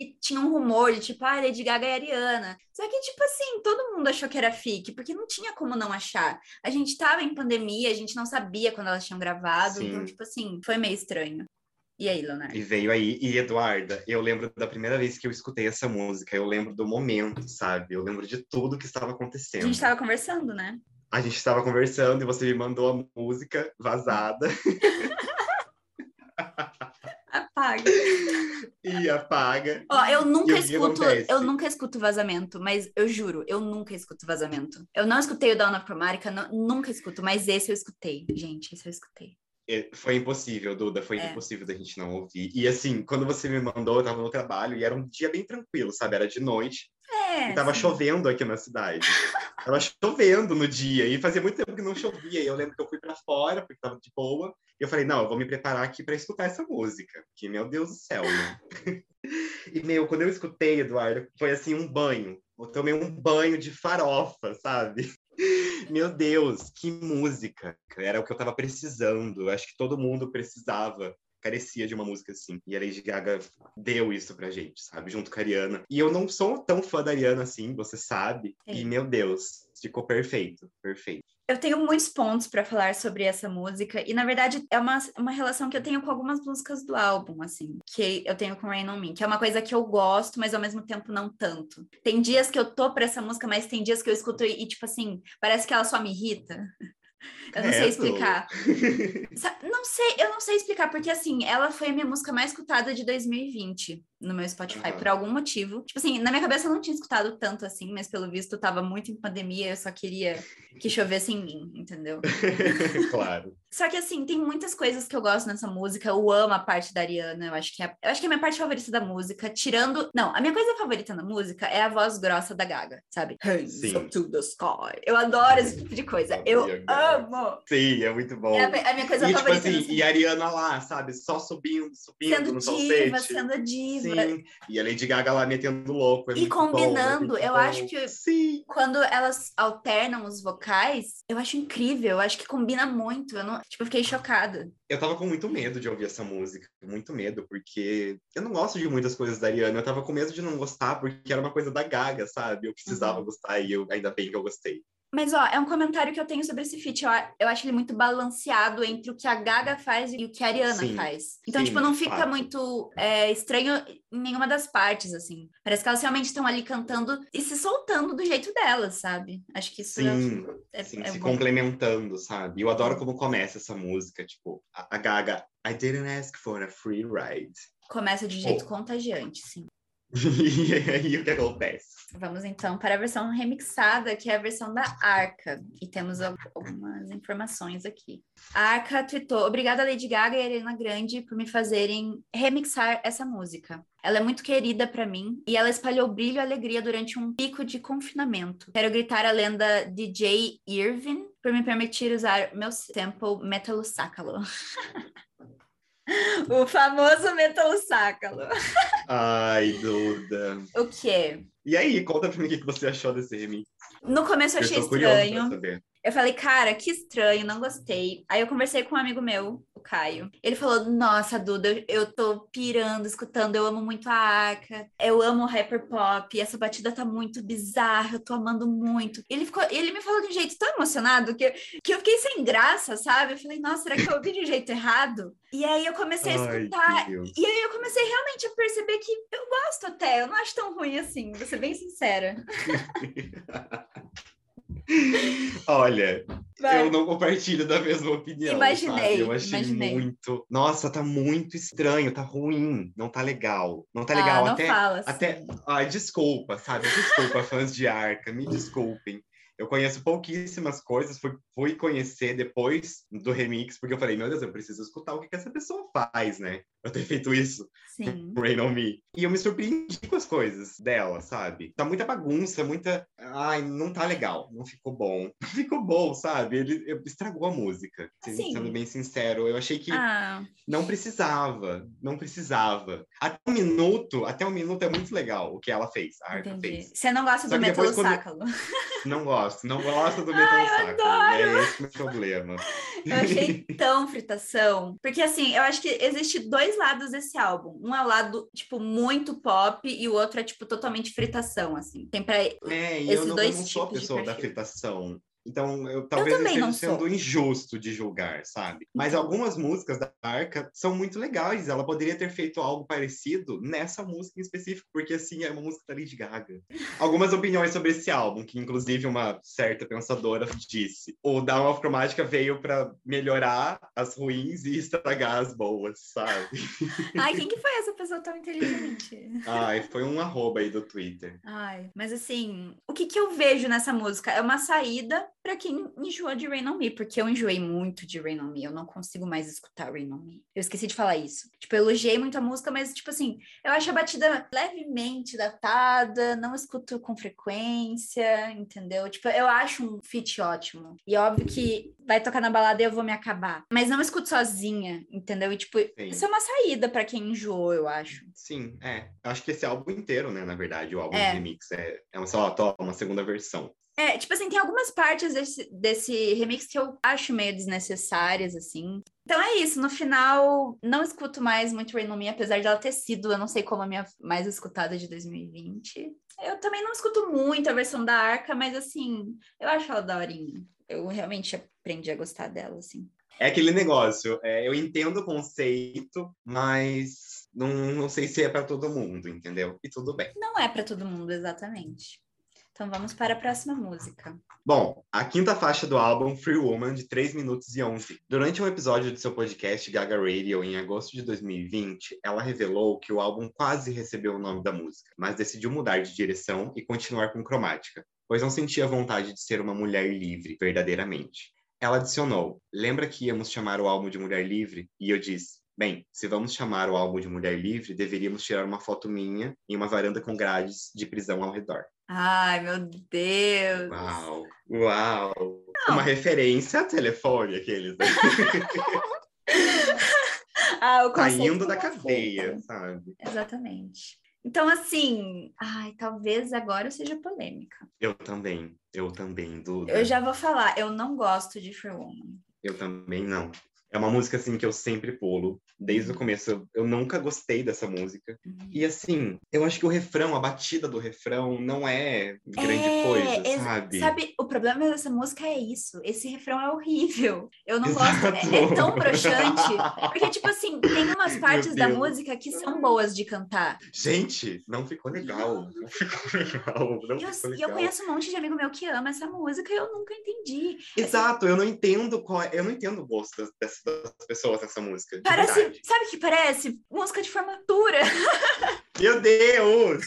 e tinha um rumor de tipo, ah, Lady Gaga e Ariana. Só que, tipo assim, todo mundo achou que era fic, porque não tinha como não achar. A gente tava em pandemia, a gente não sabia quando elas tinham gravado, Sim. então, tipo assim, foi meio estranho. E aí, Leonardo? E veio aí, e Eduarda, eu lembro da primeira vez que eu escutei essa música, eu lembro do momento, sabe? Eu lembro de tudo que estava A acontecendo. gente tava conversando, né? A gente estava conversando e você me mandou a música vazada [LAUGHS] Apaga. [LAUGHS] e apaga. Ó, eu nunca escuto, eu nunca escuto vazamento, mas eu juro, eu nunca escuto vazamento. Eu não escutei o Dawn of Chromatica, não- nunca escuto, mas esse eu escutei, gente, esse eu escutei. É, Foi impossível, Duda, foi É. impossível da gente não ouvir. E assim, quando você me mandou, eu tava no trabalho e era um dia bem tranquilo, sabe? Era de noite É, e tava sim. chovendo aqui na cidade. tava chovendo no dia e fazia muito tempo que não chovia. E eu lembro que eu fui pra fora, porque tava de boa. E eu falei, não, eu vou me preparar aqui pra escutar essa música. Que, meu Deus do céu, né? [LAUGHS] e, meu, quando eu escutei, Eduardo, foi assim, um banho. Eu tomei um banho de farofa, sabe? [LAUGHS] Meu Deus, que música! Era o que eu tava precisando. Acho que todo mundo precisava, carecia de uma música assim. E a Lady Gaga deu isso pra gente, sabe? Junto com a Ariana. E eu não sou tão fã da Ariana assim, você sabe. E, meu Deus, ficou perfeito, perfeito. Eu tenho muitos pontos para falar sobre essa música, e na verdade é uma, uma relação que eu tenho com algumas músicas do álbum, assim, que eu tenho com Rain on Me, que é uma coisa que eu gosto, mas ao mesmo tempo não tanto. Tem dias que eu tô pra essa música, mas tem dias que eu escuto e, e, tipo assim, parece que ela só me irrita. Eu não sei explicar. [LAUGHS] Não sei, eu não sei explicar, porque assim, ela foi a minha música mais escutada de 2020 no meu Spotify, Aham. por algum motivo. Tipo assim, na minha cabeça eu não tinha escutado tanto assim, mas pelo visto tava muito em pandemia, eu só queria que [LAUGHS] chovesse em mim, entendeu? [LAUGHS] claro. Só que assim, tem muitas coisas que eu gosto nessa música. Eu amo a parte da Ariana, eu acho que é, eu acho que é a minha parte favorita da música, tirando, não, a minha coisa favorita na música é a voz grossa da Gaga, sabe? Hands Sim. up to the sky. Eu adoro esse tipo de coisa. Eu amo. Sim, é muito bom. É a, a minha coisa E, tipo favorita. assim, nessa e a Ariana lá, sabe? Só subindo, subindo sendo no diva, sendo diva. E a Lady Gaga lá metendo louco. É e combinando, bom, é eu bom. acho que Sim. quando elas alternam os vocais, eu acho incrível, eu acho que combina muito. Eu não, tipo, eu fiquei chocada. Eu tava com muito medo de ouvir essa música, muito medo, porque eu não gosto de muitas coisas da Ariana. Eu tava com medo de não gostar, porque era uma coisa da Gaga, sabe? Eu precisava Uhum. gostar e eu, ainda bem que eu gostei. Mas, ó, é um comentário que eu tenho sobre esse feat. Eu, eu acho ele muito balanceado entre o que a Gaga faz e o que a Ariana Sim. faz. Então, Sim, tipo, não fica muito é, estranho em nenhuma das partes, assim. Parece que elas realmente estão ali cantando e se soltando do jeito delas, sabe? Acho que isso é- Sim, é, Assim, é se bom. complementando, sabe? Eu adoro como começa essa música, tipo, a, a Gaga, I didn't ask for a free ride. Começa de jeito Oh. contagiante, sim. [LAUGHS] e aí o que acontece? Vamos então para a versão remixada, que é a versão da Arca. E temos al- algumas informações aqui. A Arca tweetou: Obrigada, Lady Gaga e Ariana Grande, por me fazerem remixar essa música. Ela é muito querida para mim e ela espalhou brilho e alegria durante um pico de confinamento. Quero gritar a lenda DJ Irvin por me permitir usar meu sample Metalosacalo. [LAUGHS] o famoso Metalosacalo. Ai, Duda. O quê? E aí, conta pra mim o que você achou desse remix. No começo eu achei pra estranho. Eu falei, cara, que estranho, não gostei. Aí eu conversei com um amigo meu, Caio. Ele falou: Nossa, Duda, eu, eu tô pirando, escutando, eu amo muito a Arca, eu amo o hyper pop, essa batida tá muito bizarra, eu tô amando muito. Ele, ficou, ele me falou de um jeito tão emocionado que, que eu fiquei sem graça, sabe? Eu falei, nossa, será que eu ouvi de um jeito errado? E aí eu comecei a Ai, escutar. Deus. E aí eu comecei realmente a perceber que eu gosto até, eu não acho tão ruim assim, vou ser bem sincera. [LAUGHS] Olha, Vai. eu não compartilho da mesma opinião. Imaginei, sabe? Eu achei imaginei. muito. Nossa, tá muito estranho, tá ruim, não tá legal. Não tá Ah, legal. não até, fala assim. até. Ai, desculpa, sabe? Desculpa, fãs de Arca, me desculpem. Eu conheço pouquíssimas coisas, fui, fui conhecer depois do remix, porque eu falei, meu Deus, eu preciso escutar o que, que essa pessoa faz, né? Eu ter feito isso. Sim. Rain on Me. E eu me surpreendi com as coisas dela, sabe? Tá muita bagunça, muita. Ai, não tá legal, não ficou bom. [LAUGHS] Não ficou bom, sabe? Ele estragou a música. Assim. Sendo bem sincero, eu achei que Ah, não precisava, não precisava. Até um minuto, até um minuto é muito legal o que ela fez, a Arca entendi. fez. Você não gosta Só do depois, quando-? [LAUGHS] Não gosto, não gosto do [LAUGHS] Metal Saco. É esse o meu problema. Eu achei tão fritação. Porque, assim, eu acho que existe dois lados desse álbum. Um é o lado, tipo, muito pop e o outro é, tipo, totalmente fritação, assim. Tem pra... É, Esses eu não, eu dois não sou a pessoa da fritação. Então, eu talvez eu, esteja sendo sou. injusto de julgar, sabe? Mas Então. algumas músicas da Arca são muito legais. Ela poderia ter feito algo parecido nessa música em específico, porque assim é uma música da Lady Gaga. Algumas opiniões sobre esse álbum, que inclusive uma certa pensadora disse: o Down of Chromatica veio para melhorar as ruins e estragar as boas, sabe? Ai, quem que foi essa pessoa tão inteligente? Ai, foi um arroba aí do Twitter. Ai, mas assim, o que que eu vejo nessa música? É uma saída pra quem enjoou de Rain On Me, porque eu enjoei muito de Rain On Me, eu não consigo mais escutar Rain On Me. Eu esqueci de falar isso. Tipo, eu elogiei muito a música, mas, tipo assim, eu acho a batida levemente datada, não escuto com frequência, entendeu? Tipo, eu acho um feat ótimo. E óbvio que vai tocar na balada e eu vou me acabar. Mas não escuto sozinha, entendeu? E, tipo, isso é uma saída pra quem enjoou, eu acho. Sim, é. Eu acho que esse álbum inteiro, né, na verdade, o álbum É. de remix é, é uma, só, uma segunda versão. É, tipo assim, tem algumas partes desse, desse remix que eu acho meio desnecessárias, assim. Então é isso, no final, não escuto mais muito Rain On Me, apesar de ela ter sido, eu não sei como a minha mais escutada de 2020. Eu também não escuto muito a versão da Arca, mas assim, eu acho ela daorinha. Eu realmente aprendi a gostar dela, assim. É aquele negócio, é, eu entendo o conceito, mas não, não sei se é para todo mundo, entendeu? E tudo bem. Não é pra todo mundo, exatamente. Então vamos para a próxima música. Bom, a quinta faixa do álbum, Free Woman, de 3 minutos e 11. Durante um episódio do seu podcast Gaga Radio, em agosto de 2020, ela revelou que o álbum quase recebeu o nome da música, mas decidiu mudar de direção e continuar com cromática, pois não sentia vontade de ser uma mulher livre, verdadeiramente. Ela adicionou: Lembra que íamos chamar o álbum de Mulher Livre? E eu disse: Bem, se vamos chamar o álbum de Mulher Livre, deveríamos tirar uma foto minha em uma varanda com grades de prisão ao redor. Ai, meu Deus! Uau! Uau! Uma referência a telefone, aqueles. né? [LAUGHS] ah, Saindo da cadeia, sabe? Exatamente. Então, assim, ai, talvez agora eu seja polêmica. Eu também, eu também, Duda. Eu já vou falar, eu não gosto de Free Woman. Eu também não. É uma música, assim, que eu sempre pulo. Desde o começo, eu, eu nunca gostei dessa música. Uhum. E, assim, eu acho que o refrão, a batida do refrão, não é grande é, coisa, sabe? Sabe, o problema dessa música é isso. Esse refrão é horrível. Eu não Exato. gosto. É, é, tão broxante. Porque, tipo assim, tem [LAUGHS] umas partes da música que são boas de cantar. Gente, não ficou legal. Não ficou legal. Não eu, ficou legal. eu conheço um monte de amigo meu que ama essa música e eu nunca entendi. Exato, assim, eu não entendo qual é, eu não entendo o gosto das, das pessoas nessa música. Parece, verdade. sabe o que parece? Música de formatura. [LAUGHS] Meu Deus!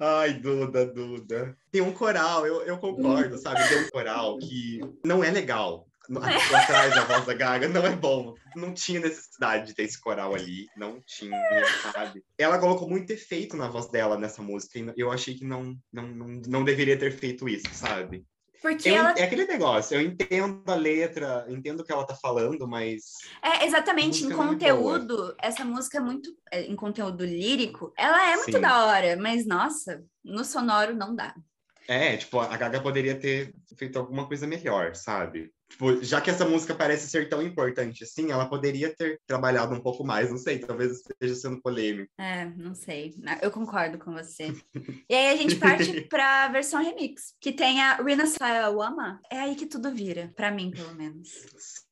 Ai, Duda, Duda. Tem um coral, eu, eu concordo, sabe? Tem um coral que não é legal. [LAUGHS] Atrás da voz da Gaga não é bom. Não tinha necessidade de ter esse coral ali. Não tinha, sabe? Ela colocou muito efeito na voz dela nessa música. E eu achei que não, não, não, não deveria ter feito isso, sabe? Porque eu, ela... É aquele negócio, eu entendo a letra, entendo o que ela tá falando, mas. É, exatamente, em é conteúdo, é essa música é muito. É, em conteúdo lírico, ela é muito Sim. da hora, mas nossa, no sonoro não dá. É, tipo, a Gaga poderia ter feito alguma coisa melhor, sabe? Tipo, já que essa música parece ser tão importante assim, ela poderia ter trabalhado um pouco mais, não sei, talvez esteja sendo polêmico. É, não sei. Eu concordo com você. e aí a gente parte [LAUGHS] pra versão remix, que tem a Rina Sawayama. É aí que tudo vira, para mim, pelo menos.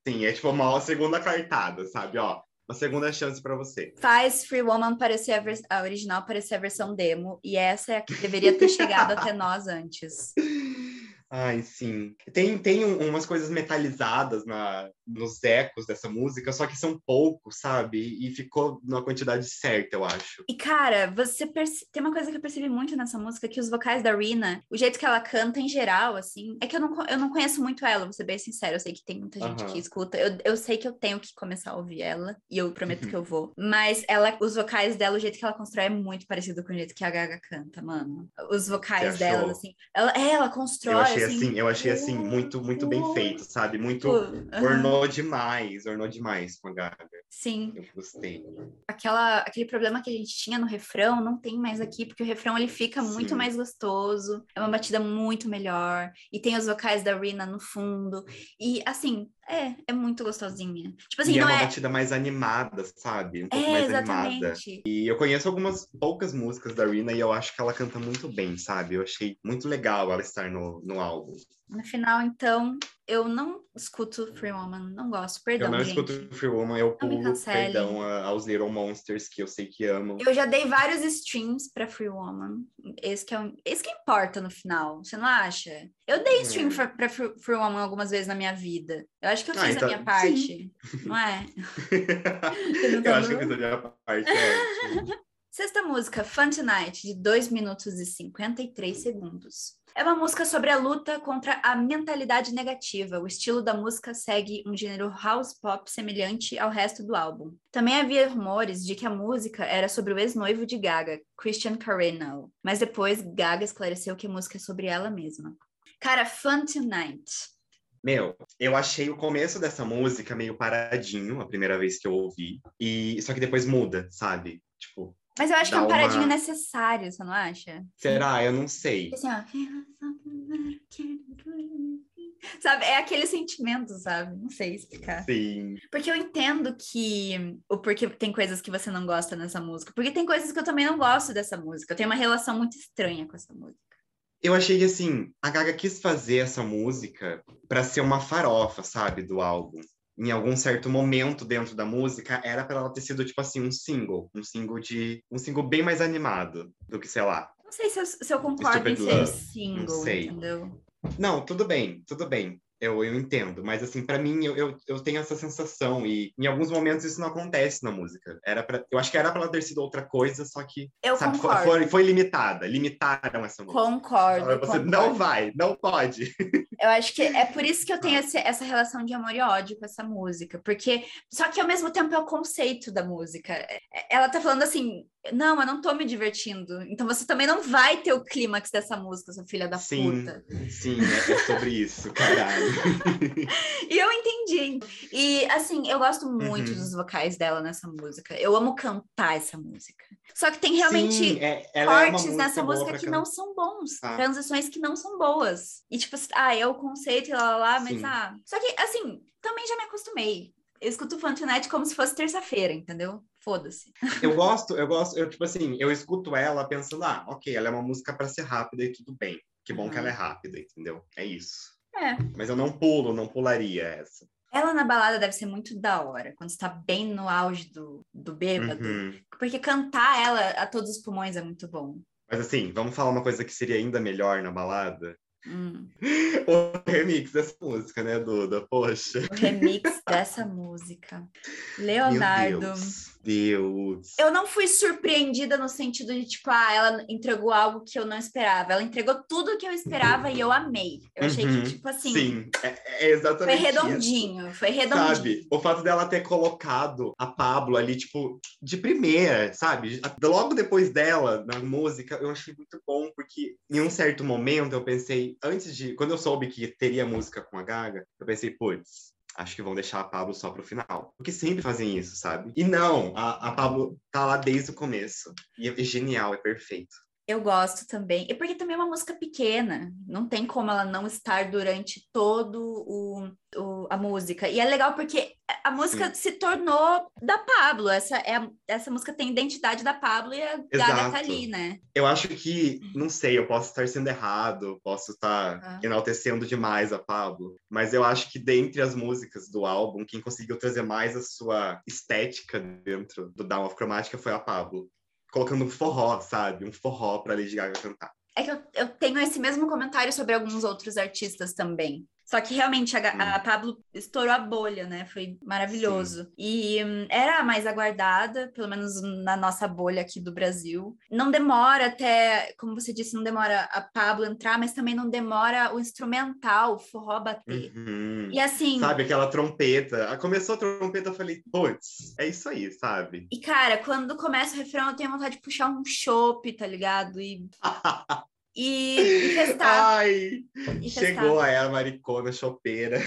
Sim, é tipo uma segunda cartada, sabe? Ó, uma segunda chance para você. Faz Free Woman parecer a, a, original parecer a versão demo, e essa é a que deveria ter chegado até nós antes. [LAUGHS] Ai, sim. Tem, tem umas coisas metalizadas na, nos ecos dessa música, só que são poucos, sabe? E ficou na quantidade certa, eu acho. E, cara, você perce... tem uma coisa que eu percebi muito nessa música, que os vocais da Rina, o jeito que ela canta em geral, assim, é que eu não, eu não conheço muito ela, vou ser bem sincero, eu sei que tem muita gente que escuta, eu, eu sei que eu tenho que começar a ouvir ela, e eu prometo que eu [LAUGHS] vou. Mas ela, os vocais dela, o jeito que ela constrói é muito parecido com o jeito que a Gaga canta, mano. Os vocais dela, assim, ela, é, ela constrói achei assim, assim, eu achei assim muito muito bem feito, sabe? Muito uh, ornou demais, ornou demais com a Gaga. Sim. Eu gostei. Aquela aquele problema que a gente tinha no refrão não tem mais aqui, porque o refrão ele fica Sim. muito mais gostoso, é uma batida muito melhor e tem os vocais da Rina no fundo. E assim, é, é muito gostosinha. Tipo assim, e é não é uma batida mais animada, sabe? Um pouco é, mais exatamente. animada. E eu conheço algumas poucas músicas da Rina e eu acho que ela canta muito bem, sabe? Eu achei muito legal ela estar no, no álbum. No final, então, eu não escuto Free Woman, não gosto, perdão, Eu não gente. escuto Free Woman, eu pulo perdão aos Little Monsters, que eu sei que amam. Eu já dei vários streams pra Free Woman, esse que, é um, esse que importa no final, você não acha? Eu dei stream é. pra Free, Free Woman algumas vezes na minha vida. Eu acho que eu ah, fiz então, a minha parte, sim. não é? [LAUGHS] eu acho que eu fiz a minha parte, é [LAUGHS] Sexta música, Fun Tonight, de 2 minutos e 53 segundos. É uma música sobre a luta contra a mentalidade negativa. O estilo da música segue um gênero house pop semelhante ao resto do álbum. Também havia rumores de que a música era sobre o ex-noivo de Gaga, Christian Carino, mas depois Gaga esclareceu que a música é sobre ela mesma. Cara, Fun Tonight. Meu, eu achei o começo dessa música meio paradinho, a primeira vez que eu ouvi, e só que depois muda, sabe? Tipo, mas eu acho que é um paradinho uma... necessário, você não acha? Será? Eu não sei. Assim, ó. Sabe, é aquele sentimento, sabe? Não sei explicar. Sim. Porque eu entendo que o porquê tem coisas que você não gosta nessa música. Porque tem coisas que eu também não gosto dessa música. Eu tenho uma relação muito estranha com essa música. Eu achei que assim, a Gaga quis fazer essa música para ser uma farofa, sabe, do álbum em algum certo momento dentro da música, era para ela ter sido, tipo assim, um single. Um single de. Um single bem mais animado do que, sei lá. Não sei se eu, se eu concordo Stupid em ser Love. single, entendeu? Não, tudo bem, tudo bem. Eu, eu entendo, mas assim, para mim, eu, eu, eu, tenho essa sensação, e em alguns momentos isso não acontece na música. Era pra, eu acho que era para ela ter sido outra coisa, só que eu sabe, concordo. Foi, foi limitada, limitaram essa música. Concordo. Você concordo. não vai, não pode. [LAUGHS] Eu acho que é por isso que eu tenho esse, essa relação de amor e ódio com essa música, porque só que ao mesmo tempo é o conceito da música. Ela tá falando assim, não, eu não tô me divertindo. Então você também não vai ter o clímax dessa música, sua filha da sim, puta. Sim, é, é sobre isso, caralho. E eu entendi. E, assim, eu gosto muito uhum. dos vocais dela nessa música. Eu amo cantar essa música. Só que tem realmente Sim, é, é cortes é nessa música que não são bons. Ah. Transições que não são boas. E, tipo, ah, é o conceito e lá, lá, lá, mas, Sim. ah... Só que, assim, também já me acostumei. Eu escuto Fantinete como se fosse terça-feira, entendeu? Foda-se. Eu [LAUGHS] gosto, eu gosto, eu, tipo assim, eu escuto ela pensando, ah, ok, ela é uma música para ser rápida e tudo bem. Que bom uhum. que ela é rápida, entendeu? É isso. É. Mas eu não pulo, não pularia essa. Ela na balada deve ser muito da hora, quando está bem no auge do, do bêbado. Uhum. Porque cantar ela a todos os pulmões é muito bom. Mas assim, vamos falar uma coisa que seria ainda melhor na balada? Hum. [LAUGHS] O remix dessa música, né, Duda? Poxa. O remix dessa música. Leonardo. Meu Deus. Deus. Eu não fui surpreendida no sentido de, tipo, ah, ela entregou algo que eu não esperava. Ela entregou tudo que eu esperava e eu amei. Eu achei uhum. que, tipo assim. Sim, é, é exatamente. Foi redondinho, isso. foi redondinho. Sabe, o fato dela ter colocado a Pablo ali, tipo, de primeira, sabe? Logo depois dela, na música, eu achei muito bom, porque em um certo momento eu pensei, antes de. Quando eu soube que teria música com a Gaga, eu pensei, putz, acho que vão deixar a Pablo só pro final. Porque sempre fazem isso, sabe? E não, a, a Pablo tá lá desde o começo. E é genial, é perfeito. Eu gosto também. E porque também é uma música pequena. Não tem como ela não estar durante todo o, o a música. E é legal porque a música Sim. se tornou da Pablo. Essa, é, essa música tem identidade da Pablo e a Exato. Gaga tá ali, né? Eu acho que, não sei, eu posso estar sendo errado, posso estar ah. enaltecendo demais a Pablo, mas eu acho que dentre as músicas do álbum, quem conseguiu trazer mais a sua estética dentro do Down of Chromatica foi a Pablo colocando um forró, sabe? Um forró pra Lady Gaga cantar. É que eu, eu tenho esse mesmo comentário sobre alguns outros artistas também. Só que realmente a, a hum. Pablo estourou a bolha, né? Foi maravilhoso. Sim. E hum, era a mais aguardada, pelo menos na nossa bolha aqui do Brasil. Não demora até, como você disse, não demora a Pablo entrar, mas também não demora o instrumental, o forró bater. Uhum. E assim. Sabe, aquela trompeta. Começou a trompeta, eu falei, putz, é isso aí, sabe? E cara, quando começa o refrão, eu tenho vontade de puxar um chopp, tá ligado? E. [LAUGHS] e, e festar. Ai, e chegou a maricona chopeira.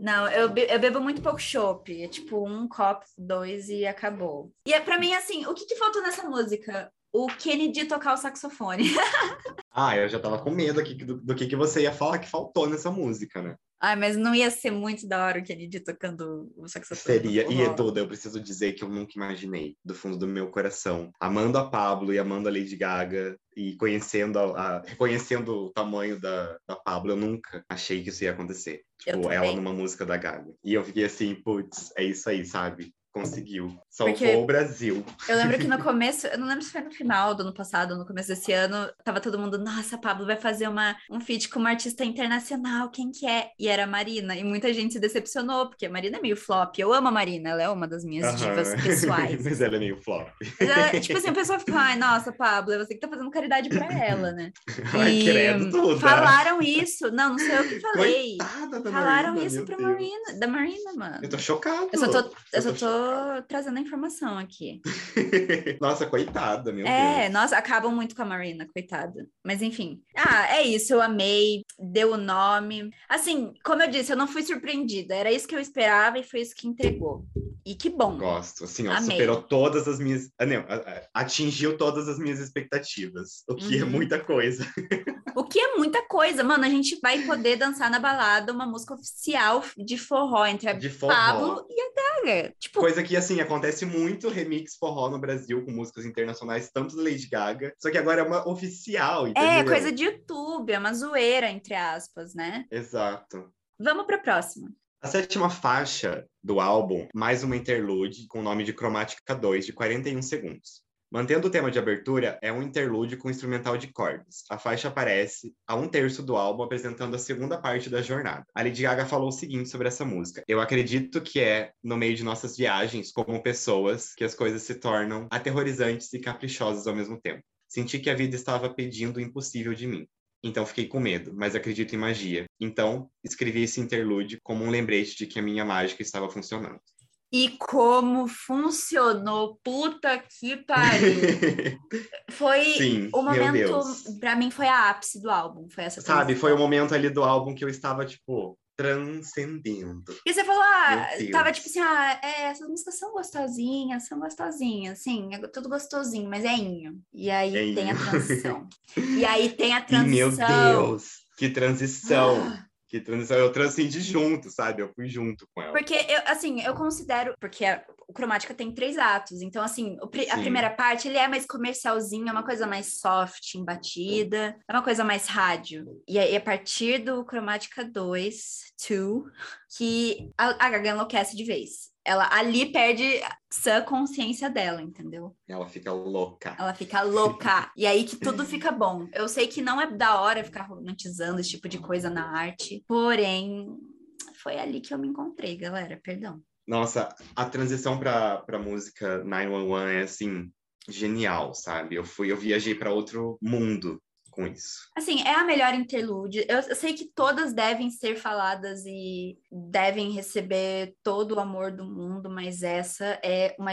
Não, eu, be eu bebo muito pouco chopp. É tipo um copo, dois e acabou. E é, pra mim, assim, o que, que faltou nessa música? O Kennedy tocar o saxofone. [LAUGHS] ah, eu já tava com medo aqui do, do que, que você ia falar que faltou nessa música, né? Ai, mas não ia ser muito da hora o Kennedy tocando o saxofone. Seria. E toda, eu preciso dizer que eu nunca imaginei, do fundo do meu coração, amando a Pablo e amando a Lady Gaga e conhecendo a, a, reconhecendo o tamanho da, da Pablo, eu nunca achei que isso ia acontecer. Tipo, ela numa música da Gaga. E eu fiquei assim, putz, é isso aí, sabe? Conseguiu. Salvou Porque o Brasil. Eu lembro que no [LAUGHS] começo, eu não lembro se foi no final do ano passado, no começo desse ano, tava todo mundo, nossa, Pablo vai fazer uma, um feat com uma artista internacional, quem que é? E era a Marina. E muita gente se decepcionou, porque a Marina é meio flop. Eu amo a Marina, ela é uma das minhas divas pessoais. [LAUGHS] Mas ela é meio flop. Ela, [LAUGHS] tipo assim, a pessoa fica, ai, nossa, Pablo, é você que tá fazendo caridade pra ela, né? Ai, e credo, tudo, falaram isso. Não, não sei eu que falei. Coitada da falaram Marina, isso pra Deus. Marina, da Marina, mano. Eu tô chocado. Eu só tô, eu só tô trazendo a informação aqui. [LAUGHS] nossa, coitada, meu é, Deus. nossa, acabam muito com a Marina, coitada. Mas enfim. Ah, é isso, eu amei, deu o nome. Assim, como eu disse, eu não fui surpreendida. Era isso que eu esperava e foi isso que entregou. E que bom. Gosto, assim, ó, superou todas as minhas. Ah, não, atingiu todas as minhas expectativas, o que é uhum. é muita coisa. [LAUGHS] O que é muita coisa, mano. A gente vai poder dançar na balada uma música oficial de forró entre a de forró. Pablo e a Gaga. Tipo... Coisa que, assim, acontece muito remix forró no Brasil com músicas internacionais, tanto da Lady Gaga, só que agora é uma oficial, é, entendeu? É, coisa de YouTube, é uma zoeira, entre aspas, né? Exato. Vamos para a próxima. A sétima faixa do álbum, mais uma interlude com o nome de Cromática 2, de 41 segundos. Mantendo o tema de abertura, é um interlúdio com instrumental de cordas. A faixa aparece a um terço do álbum, apresentando a segunda parte da jornada. A Lady Gaga falou o seguinte sobre essa música: Eu acredito que é no meio de nossas viagens, como pessoas, que as coisas se tornam aterrorizantes e caprichosas ao mesmo tempo. Senti que a vida estava pedindo o impossível de mim. Então fiquei com medo, mas acredito em magia. Então escrevi esse interlúdio como um lembrete de que a minha mágica estava funcionando. E como funcionou, puta que pariu. [LAUGHS] Foi Sim, o momento, para mim foi a ápice do álbum, foi essa Sabe, foi o momento ali do álbum que eu estava tipo, transcendendo. E você falou, ah, tava tipo assim, ah, é, essas músicas são gostosinhas, são gostosinhas, sim, é tudo gostosinho, mas é inho. E aí é tem inho. a transição. e aí tem a [LAUGHS] transição. E, meu Deus, que transição! Ah. Que transição, eu transcendi junto, sabe? Eu fui junto com ela. Porque eu, assim, eu considero, porque a, o Cromática tem três atos, então assim, o, a primeira parte ele é mais comercialzinho, é uma coisa mais soft, embatida, é uma coisa mais rádio. E aí a partir do Cromática 2, 2, que a, a Gaga enlouquece de vez ela ali perde essa consciência dela, entendeu? Ela fica louca. Ela fica louca. [LAUGHS] e aí que tudo fica bom. Eu sei que não é da hora ficar romantizando esse tipo de coisa na arte, porém, foi ali que eu me encontrei, galera. Perdão. Nossa, a transição para pra música 911 é assim, genial, sabe? Eu fui, eu viajei para outro mundo com isso. Assim, é a melhor interlude. Eu, eu, sei que todas devem ser faladas e devem receber todo o amor do mundo, mas essa é uma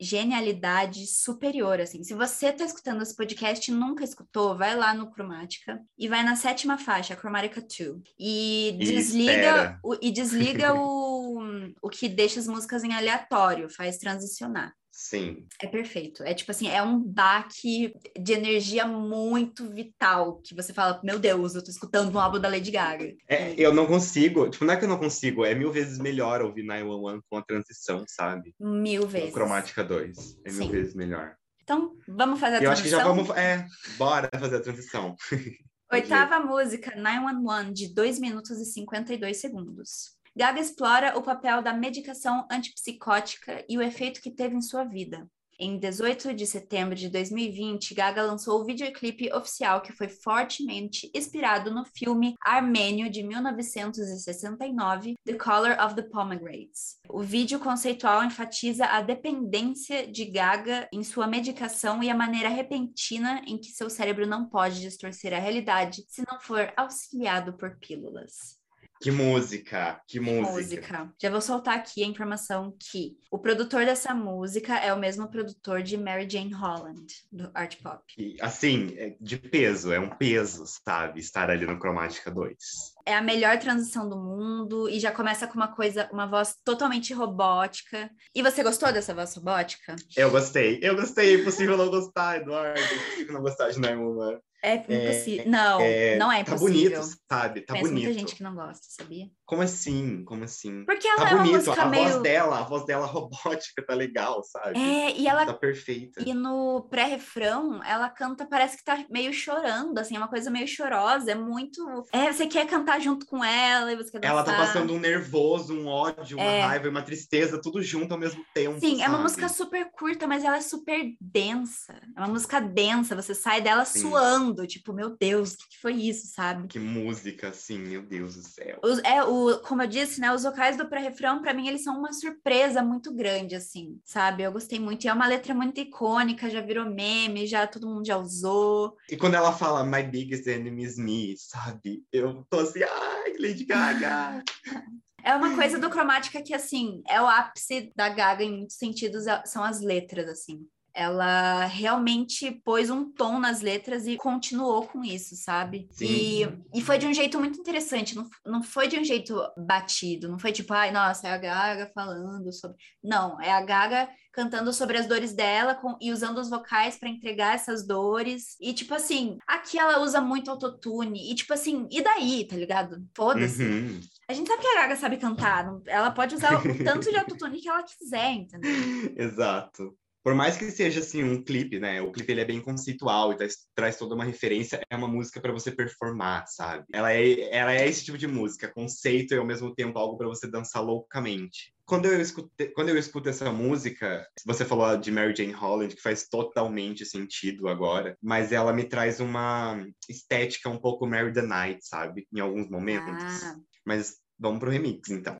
genialidade superior, assim. Se você tá escutando esse podcast e nunca escutou, vai lá no Cromática e vai na sétima faixa, Chromatica 2, e desliga o, e desliga [LAUGHS] o, o que deixa as músicas em aleatório, faz transicionar. Sim. É perfeito. É tipo assim, é um baque de energia muito vital, que você fala, meu Deus, eu tô escutando um álbum da Lady Gaga. É, eu não consigo, tipo, não é que eu não consigo, é mil vezes melhor ouvir 911 com a transição, sabe? Mil vezes. Com Cromática 2. É Sim. mil vezes melhor. Então, vamos fazer a transição? Eu acho que já vamos, é, bora fazer a transição. [LAUGHS] Oitava música, 911, de 2 minutos e 52 segundos. Gaga explora o papel da medicação antipsicótica e o efeito que teve em sua vida. Em 18 de setembro de 2020, Gaga lançou o videoclipe oficial que foi fortemente inspirado no filme armênio de 1969, The Color of the Pomegranates. O vídeo conceitual enfatiza a dependência de Gaga em sua medicação e a maneira repentina em que seu cérebro não pode distorcer a realidade se não for auxiliado por pílulas. Que música, que música. música. Já vou soltar aqui a informação que o produtor dessa música é o mesmo produtor de Mary Jane Holland, do Art Pop. E, assim, é de peso, é um peso, sabe? Estar ali no Cromática 2. É a melhor transição do mundo e já começa com uma coisa, uma voz totalmente robótica. E você gostou dessa voz robótica? Eu gostei, eu gostei. É impossível não gostar, Eduardo. É impossível não gostar de Naimuma. É impossível. É, não, é, não é impossível. Tá bonito, sabe? Tá Conheço bonito. muita gente que não gosta, sabia? Como assim? Como assim? Porque ela tá é bonito. a meio... voz dela, a voz dela robótica tá legal, sabe? É, e ela... Tá perfeita. E no pré-refrão, ela canta, parece que tá meio chorando, assim, é uma coisa meio chorosa, é muito... É, você quer cantar junto com ela e você quer dançar. Ela tá passando um nervoso, um ódio, uma é... raiva, uma tristeza, tudo junto ao mesmo tempo, Sim, sabe? é uma música super curta, mas ela é super densa. É uma música densa, você sai dela Sim. suando, tipo, meu Deus, o que foi isso, sabe? Que música, assim, meu Deus do céu. É, o, como eu disse, né, os vocais do pré-refrão, para mim, eles são uma surpresa muito grande, assim, sabe? Eu gostei muito. E é uma letra muito icônica, já virou meme, já todo mundo já usou. E quando ela fala My Biggest Enemy is Me, sabe? Eu tô assim, ai, Lady Gaga! [LAUGHS] É uma coisa do cromática que, assim, é o ápice da Gaga em muitos sentidos, é, são as letras, assim ela realmente pôs um tom nas letras e continuou com isso, sabe? E, e foi de um jeito muito interessante, não, não foi de um jeito batido, não foi tipo, ai, nossa, é a Gaga falando sobre. Não, é a Gaga cantando sobre as dores dela com, e usando os vocais para entregar essas dores. E, tipo assim, aqui ela usa muito autotune. E, tipo assim, e daí, tá ligado? Foda-se. Uhum. A gente sabe que a Gaga sabe cantar. Ela pode usar o [LAUGHS] tanto de autotune que ela quiser, entendeu? Exato por mais que seja assim um clipe, né? O clipe ele é bem conceitual e traz, traz toda uma referência, é uma música para você performar, sabe? Ela é, ela é esse tipo de música, conceito e ao mesmo tempo algo para você dançar loucamente. Quando eu, escuto, quando eu escuto essa música, você falou de Mary Jane Holland, que faz totalmente sentido agora, mas ela me traz uma estética um pouco Mary the Night, sabe? Em alguns momentos. Ah. Mas vamos pro remix, então.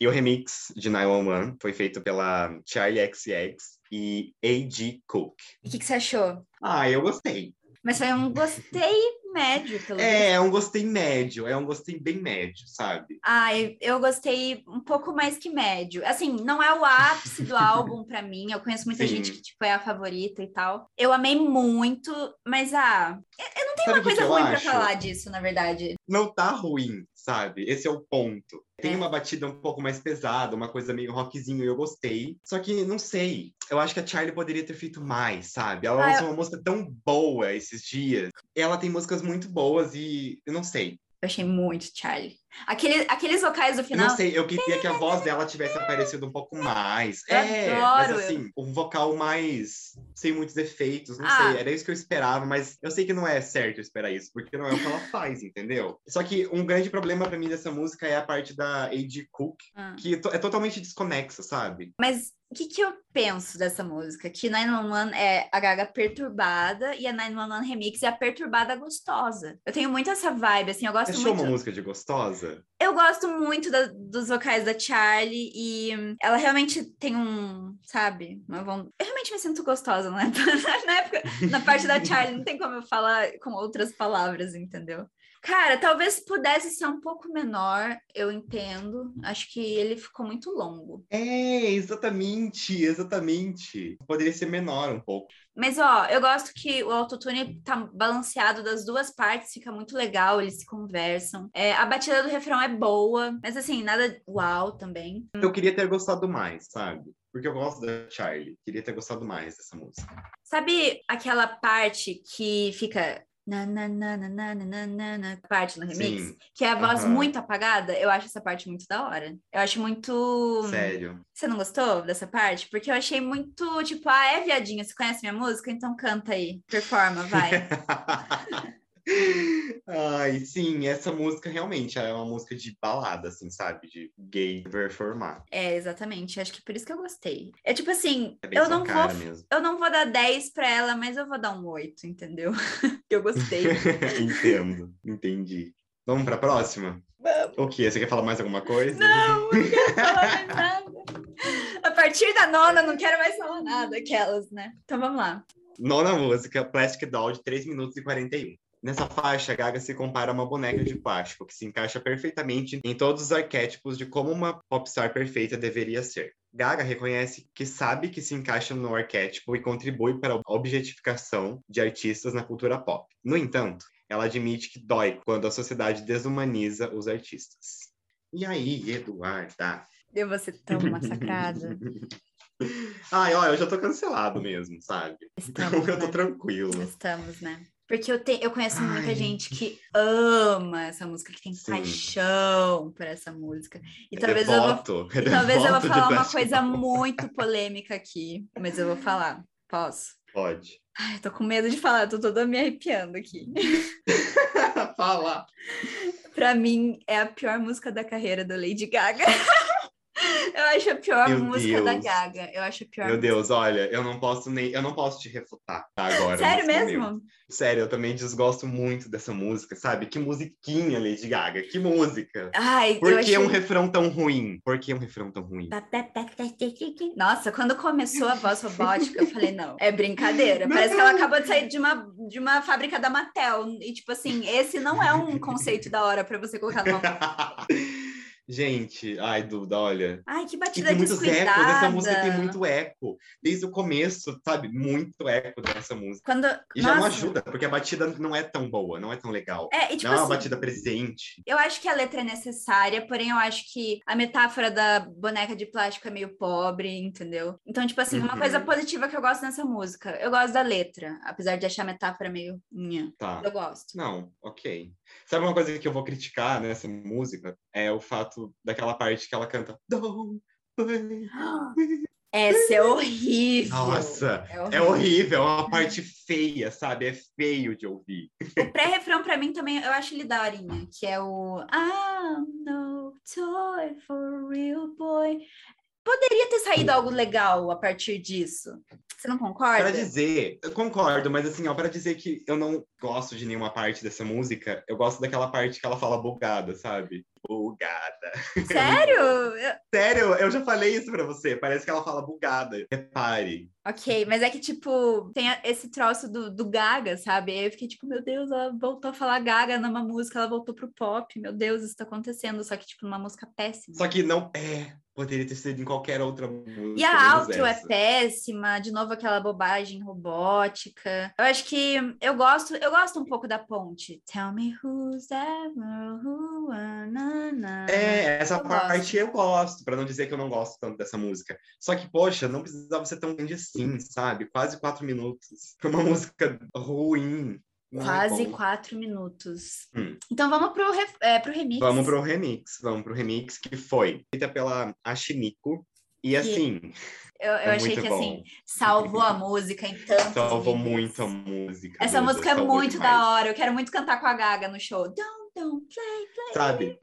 E o remix de 911 foi feito pela Charlie XX e A.G. Cook. E o que, que você achou? Ah, eu gostei. Mas foi um gostei médio, pelo menos. É, é um gostei médio, é um gostei bem médio, sabe? Ah, eu, eu gostei um pouco mais que médio. Assim, não é o ápice do álbum para mim. Eu conheço muita Sim. gente que, tipo, é a favorita e tal. Eu amei muito, mas ah, eu não tem Sabe uma coisa eu ruim pra falar disso, na verdade. Não tá ruim, sabe? Esse é o ponto. Tem É. uma batida um pouco mais pesada, uma coisa meio rockzinho, e eu gostei. Só que, não sei, eu acho que a Charlie poderia ter feito mais, sabe? Ela Ah, lançou uma música tão boa esses dias. Ela tem músicas muito boas e eu não sei. Eu achei muito Charlie. Aquele, aqueles vocais do Eu final. não sei, eu queria que a voz dela tivesse aparecido um pouco mais. Eu é, adoro, mas assim, um vocal mais sem muitos efeitos, não Ah. sei, era isso que eu esperava, mas eu sei que não é certo eu esperar isso, porque não é o que ela faz, entendeu? Só que um grande problema pra mim dessa música é a parte da A.G. Cook, Ah. que to- é totalmente desconexa, sabe? Mas o que, que eu penso dessa música? Que 911 é a Gaga perturbada e a 911 Remix é a perturbada gostosa. Eu tenho muito essa vibe, assim, eu gosto Você muito. uma música de gostosa? Eu gosto muito da- dos vocais da Charlie e ela realmente tem um, sabe? Uma von- Eu realmente me sinto gostosa, né? [LAUGHS] na época, na parte da Charlie, não tem como eu falar com outras palavras, entendeu? Cara, talvez pudesse ser um pouco menor, eu entendo. Acho que ele ficou muito longo. É, exatamente, exatamente. Poderia ser menor um pouco. Mas, ó, eu gosto que o autotune tá balanceado das duas partes, fica muito legal, eles se conversam. É, a batida do refrão é boa, mas assim, nada uau também. Eu queria ter gostado mais, sabe? Porque eu gosto da Charlie. Queria ter gostado mais dessa música. Sabe aquela parte que fica. Na, na, na, na, na, na, na, na, parte no remix? Sim. Que é a voz Aham. muito apagada? Eu acho essa parte muito da hora. Eu acho muito. Sério. Você não gostou dessa parte? Porque eu achei muito, tipo, ah, é viadinha, você conhece minha música? Então canta aí, performa, vai. [LAUGHS] Ai, sim, essa música realmente é uma música de balada, assim, sabe? De gay performar. É, exatamente. Acho que por isso que eu gostei. É tipo assim, É eu não vou. mesmo. Eu não vou dar 10 pra ela, mas eu vou dar um 8, entendeu? [LAUGHS] que eu gostei. [LAUGHS] Entendo, entendi. Vamos pra próxima? Vamos. O quê? Você quer falar mais alguma coisa? Não, não quero [LAUGHS] falar mais nada. A partir da nona, não quero mais falar nada, aquelas, né? Então vamos lá. Nona música, Plastic Doll, de 3 minutos e 41. Nessa faixa, Gaga se compara a uma boneca de plástico, que se encaixa perfeitamente em todos os arquétipos de como uma popstar perfeita deveria ser. Gaga reconhece que sabe que se encaixa no arquétipo e contribui para a objetificação de artistas na cultura pop. No entanto, ela admite que dói quando a sociedade desumaniza os artistas. E aí, Eduarda? Eu vou ser tão massacrada. [LAUGHS] Ai, ó, eu já tô cancelado mesmo, sabe? Então Estamos, [LAUGHS] eu tô né? tranquilo. Estamos, né? Porque eu, te, eu conheço muita Ai. gente que ama essa música, que tem Sim. paixão por essa música. E É talvez eu vou devoto, é E talvez eu vou falar uma coisa muito polêmica aqui, mas eu vou falar. Posso? Pode. Ai, tô com medo de falar, tô toda me arrepiando aqui. [LAUGHS] Fala. pra mim, é a pior música da carreira da Lady Gaga. [LAUGHS] eu acho a pior Meu música da Deus. Gaga. Eu acho a pior Meu música. Deus, olha, eu não posso nem, eu não posso te refutar tá, agora. Sério mesmo? Sério, eu também desgosto muito dessa música, sabe? Que musiquinha, Lady Gaga, que música. Ai, Por que achei... um refrão tão ruim? Por que um refrão tão ruim? Nossa, quando começou a voz robótica, eu falei, não, é brincadeira. Parece que ela acabou de sair de uma, de uma fábrica da Mattel. E, tipo assim, esse não é um conceito da hora pra você colocar numa [LAUGHS] Gente, ai, Duda, olha. Ai, que batida tem muitos ecos, descuidada. essa música tem muito eco. Desde o começo, sabe? Muito eco dessa música. Quando... E já não Nossa. ajuda, porque a batida não é tão boa, não é tão legal. É, e tipo não é uma assim, batida presente. eu acho que a letra é necessária, porém eu acho que a metáfora da boneca de plástico é meio pobre, entendeu? Então, tipo assim, uma Uhum. coisa positiva que eu gosto nessa música, eu gosto da letra, apesar de achar a metáfora meio... Nha, Tá. eu gosto. Não, ok. Sabe uma coisa que eu vou criticar nessa música? É o fato daquela parte que ela canta. Don't. Essa é horrível. Nossa, é é horrível. horrível, é uma parte feia, sabe? É feio de ouvir. O pré-refrão pra mim também, eu acho ele daorinha, que é o I'm no toy for real boy. Poderia ter saído algo legal a partir disso. Você não concorda? Pra dizer, eu concordo, mas assim, ó, pra dizer que eu não gosto de nenhuma parte dessa música, eu gosto daquela parte que ela fala bugada, sabe? Bugada. Sério? [LAUGHS] Sério, eu já falei isso pra você. Parece que ela fala bugada. Repare. Ok, mas é que, tipo, tem esse troço do, do Gaga, sabe? Aí eu fiquei tipo, meu Deus, ela voltou a falar Gaga numa música, ela voltou pro pop. Meu Deus, isso tá acontecendo. Só que, tipo, numa música péssima. Só que não é. Poderia ter sido em qualquer outra música. E a outro é péssima, de novo aquela bobagem robótica. Eu acho que eu gosto, eu gosto um pouco da ponte. Tell me who's ever who, na, É, essa eu parte gosto. eu gosto, para não dizer que eu não gosto tanto dessa música. Só que, poxa, não precisava ser tão grande assim, sabe? Quase quatro minutos. Pra uma [LAUGHS] música ruim. Não é Quase é quatro minutos. Hum. Então vamos pro, é, pro remix. Vamos pro remix. Vamos pro remix que foi feita pela Ashiniko. E assim. Eu, eu é achei que bom. assim, salvou a música em tantos. Salvou muito a música. Essa música é muito demais. da hora. Eu quero muito cantar com a Gaga no show. Don't, don't play, play. Sabe?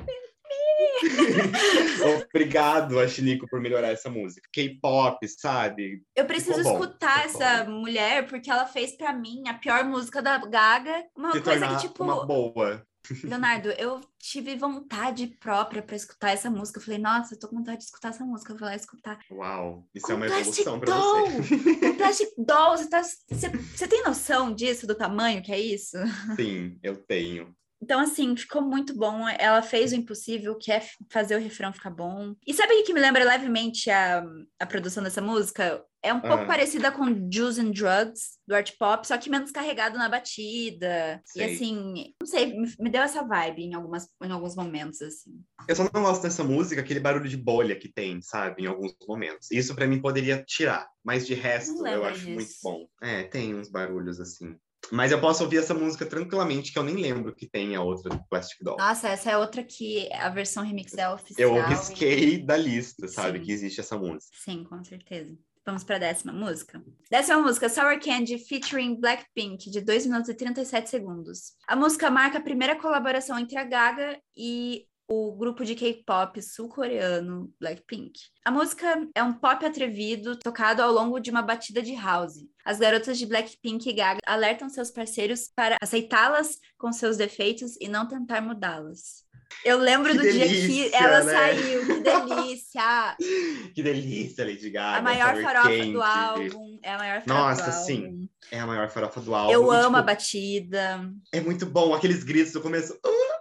[LAUGHS] Obrigado, Ashinico, por melhorar essa música. K-pop, sabe? Eu preciso escutar essa mulher porque ela fez para mim a pior música da Gaga. Uma Se coisa que, tipo. Uma boa. Leonardo, eu tive vontade própria para escutar essa música. Eu falei, nossa, eu tô com vontade de escutar essa música. Eu vou lá escutar. Uau, isso com é uma evolução para você. Plastic Doll, você, tá, você, você tem noção disso, do tamanho que é isso? Sim, eu tenho. Então, assim, ficou muito bom. Ela fez o impossível, que é fazer o refrão ficar bom. E sabe o que me lembra levemente a, a produção dessa música? É um pouco ah. parecida com Juice and Drugs, do art pop, só que menos carregado na batida. Sei. E assim, não sei, me deu essa vibe em, algumas, em alguns momentos, assim. Eu só não gosto dessa música, aquele barulho de bolha que tem, sabe, em alguns momentos. Isso para mim poderia tirar, mas de resto eu acho disso. muito bom. É, tem uns barulhos assim. Mas eu posso ouvir essa música tranquilamente, que eu nem lembro que tem a outra do Plastic Doll. Nossa, essa é outra que a versão remix é oficial. Eu risquei e... da lista, sabe, Sim. que existe essa música. Sim, com certeza. Vamos para a décima música. Décima música, Sour Candy featuring Blackpink, de 2 minutos e 37 segundos. A música marca a primeira colaboração entre a Gaga e o grupo de K-pop sul-coreano Blackpink. A música é um pop atrevido tocado ao longo de uma batida de house. As garotas de Blackpink e Gaga alertam seus parceiros para aceitá-las com seus defeitos e não tentar mudá-las. Eu lembro que do delícia, dia que ela né? saiu, que delícia! [LAUGHS] que delícia, Lady Gaga. A maior farofa quente. do álbum. É a maior farofa Nossa, sim. É a maior farofa do álbum. Eu e, amo tipo, a batida. É muito bom, aqueles gritos do começo. Uh!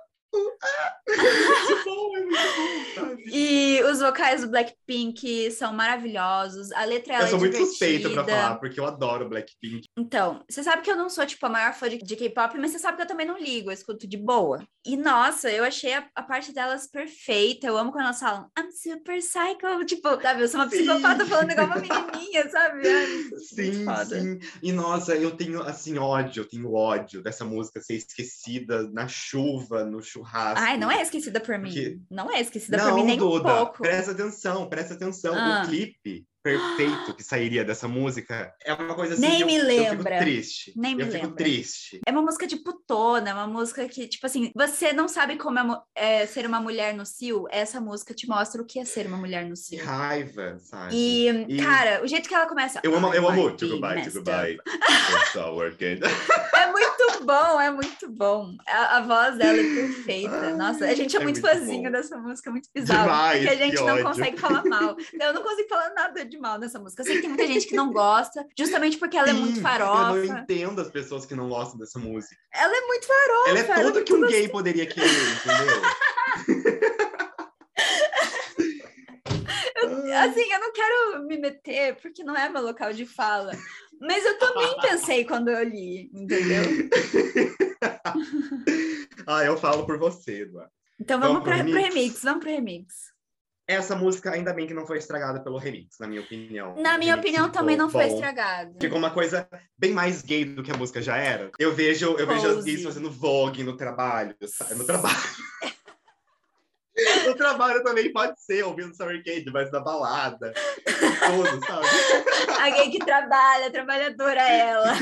[LAUGHS] E os vocais do Blackpink são maravilhosos. A letra ela Eu sou é muito suspeita pra falar, porque eu adoro Blackpink. Então, você sabe que eu não sou, tipo, a maior fã de, de K-pop, mas você sabe que eu também não ligo, eu escuto de boa. E, nossa, eu achei a, a, parte delas perfeita. Eu amo quando elas falam, I'm super psycho. [LAUGHS] Tipo, sabe, eu sou uma psicopata falando igual uma [LAUGHS] menininha, sabe? Ai, sim, sim. E, nossa, eu tenho, assim, ódio, eu tenho ódio dessa música ser esquecida na chuva, no churrasco. Ai, não é esquecida por porque... mim. Não é esquecida não, por mim nem Duda, um pouco. Presta atenção, presta atenção. Ah. O clipe perfeito que sairia dessa música é uma coisa assim. Nem eu, me lembra. Eu fico triste. Nem me eu lembra. fico triste. É uma música de putona, é uma música que, tipo assim, você não sabe como é, é, ser uma mulher no Sil, essa música te mostra o que é ser uma mulher no Sil. Raiva, sabe? E, e, cara, o jeito que ela começa. Eu amo, eu amo. To goodbye, to goodbye. [LAUGHS] é muito bom, é muito bom. A, a, voz dela é perfeita. Nossa, a gente é, é muito, muito fãzinho dessa música, muito bizarro. Demais, porque a gente não ódio. consegue falar mal. [LAUGHS] Eu não consigo falar nada de mal nessa música. Eu sei que tem muita gente que não gosta, justamente porque ela Sim, é muito farofa. Eu não entendo as pessoas que não gostam dessa música. Ela é muito farofa. Ela é tudo é que um gay poderia querer, entendeu? [LAUGHS] eu, assim, eu não quero me meter, porque não é meu local de fala. Mas eu também pensei quando eu li, entendeu? [LAUGHS] ah, eu falo por você, Eduardo. Então vamos, vamos para o remix, vamos para remix. Essa música, ainda bem que não foi estragada pelo remix, na minha opinião. Na minha opinião, também não bom. foi estragada. Ficou uma coisa bem mais gay do que a música já era. Eu vejo, eu vejo as gays fazendo vogue no trabalho, sabe? No trabalho. [LAUGHS] [LAUGHS] no trabalho também pode ser, ouvindo Summer Cage, mas na balada. Tudo, sabe? [LAUGHS] A gay que trabalha, trabalhadora ela. [LAUGHS]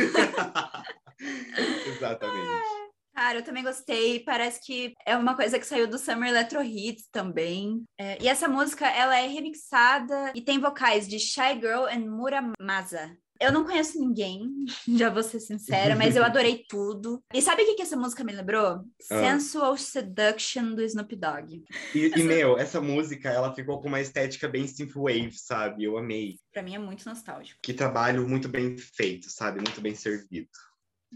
Exatamente. Cara, eu também gostei. Parece que é uma coisa que saiu do Summer Electro Hits também. É, e essa música, ela é remixada e tem vocais de Shy Girl e Muramasa. Eu não conheço ninguém, [LAUGHS] já vou ser sincera, mas eu adorei tudo. E sabe o que, que essa música me lembrou? Ah. Sensual Seduction do Snoop Dogg. E, e, meu, essa música, ela ficou com uma estética bem synthwave, sabe? Eu amei. Pra mim é muito nostálgico. Que trabalho muito bem feito, sabe? Muito bem servido.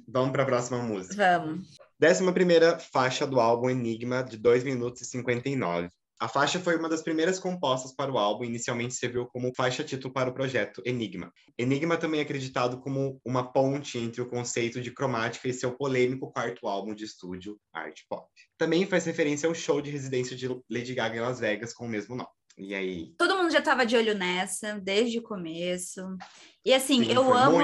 Vamos para a próxima música. Vamos. Décima primeira faixa do álbum Enigma, de 2 minutos e 59. A faixa foi uma das primeiras compostas para o álbum inicialmente serviu como faixa título para o projeto Enigma. Enigma também é acreditado como uma ponte entre o conceito de cromática e seu polêmico quarto álbum de estúdio, Art Pop. Também faz referência ao show de residência de Lady Gaga em Las Vegas com o mesmo nome. E aí? Todo mundo já estava de olho nessa desde o começo. E assim, Sim, eu amo.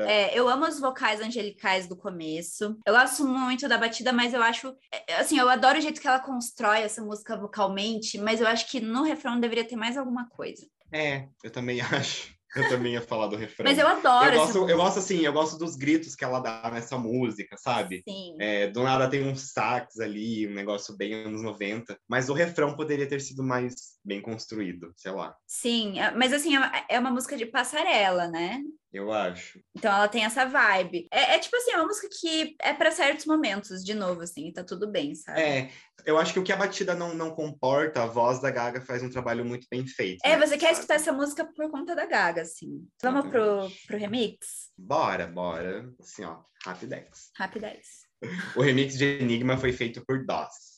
É, eu amo os vocais angelicais do começo. Eu gosto muito da batida, mas eu acho. É, assim, eu adoro o jeito que ela constrói essa música vocalmente, mas eu acho que no refrão deveria ter mais alguma coisa. É, eu também [LAUGHS] acho. Eu também ia falar do refrão. Mas eu adoro. Eu gosto, eu gosto assim, eu gosto dos gritos que ela dá nessa música, sabe? Sim. É, do nada tem uns sax ali, um negócio bem anos 90. Mas o refrão poderia ter sido mais bem construído, sei lá. Sim, é, mas assim, é, é uma música de passarela, né? Eu acho. Então ela tem essa vibe. É, é tipo assim, é uma música que é para certos momentos, de novo, assim, tá tudo bem, sabe? É, eu acho que o que a batida não, não comporta, a voz da Gaga faz um trabalho muito bem feito. É, né, você quer escutar essa música por conta da Gaga, assim. Vamos pro, pro remix? Bora, bora. Assim, ó, Rapidex. Rapidex. [LAUGHS] o remix de Enigma foi feito por DOS.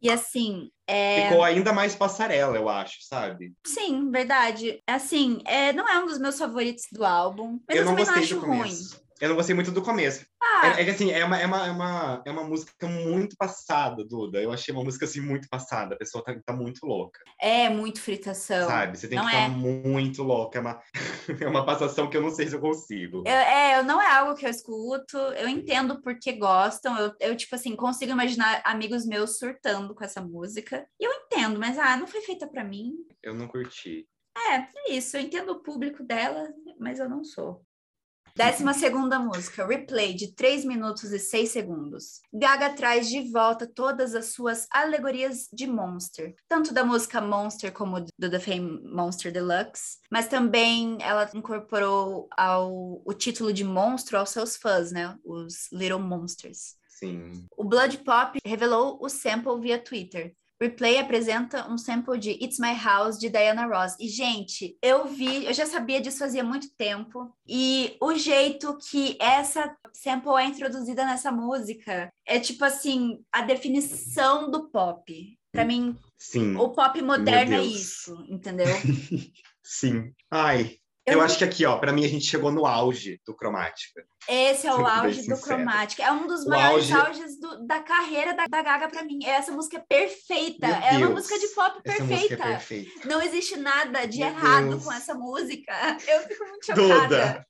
E assim. É... Ficou ainda mais passarela, eu acho, sabe? Sim, verdade. Assim, é, não é um dos meus favoritos do álbum, mas eu, eu não também não acho ruim. Eu não gostei muito do começo. Ah. É, é, que assim, é uma, é, uma, é, uma, é uma música muito passada, Duda. Eu achei uma música assim muito passada. A pessoa tá, tá muito louca. É, muito fritação. Sabe? Você tem não que estar tá é. muito louca. É uma, [LAUGHS] é uma passação que eu não sei se eu consigo. Eu, é, não é algo que eu escuto. Eu entendo porque gostam. Eu, eu, tipo assim, consigo imaginar amigos meus surtando com essa música. E eu entendo, mas ah, não foi feita para mim. Eu não curti. É, é isso. Eu entendo o público dela, mas eu não sou. Décima segunda música, Replay, de 3 minutos e 6 segundos. Gaga traz de volta todas as suas alegorias de Monster, tanto da música Monster como do The Fame Monster Deluxe, mas também ela incorporou ao, o título de monstro aos seus fãs, né? Os Little Monsters. Sim. O Blood Pop revelou o sample via Twitter, Replay apresenta um sample de It's My House de Diana Ross. E, gente, eu vi, eu já sabia disso fazia muito tempo. E o jeito que essa sample é introduzida nessa música é tipo assim, a definição do pop. Para mim, Sim. o pop moderno é isso, entendeu? [LAUGHS] Sim. Ai, eu, eu acho que aqui, ó, para mim a gente chegou no auge do cromática. Esse é o auge do Cromática. É um dos o maiores auge... auges do, da carreira da, da Gaga para mim. Essa música é perfeita. Meu é Deus. uma música de pop perfeita. É perfeita. Não existe nada de meu errado Deus. com essa música. [LAUGHS] Eu fico muito chocada. Toda.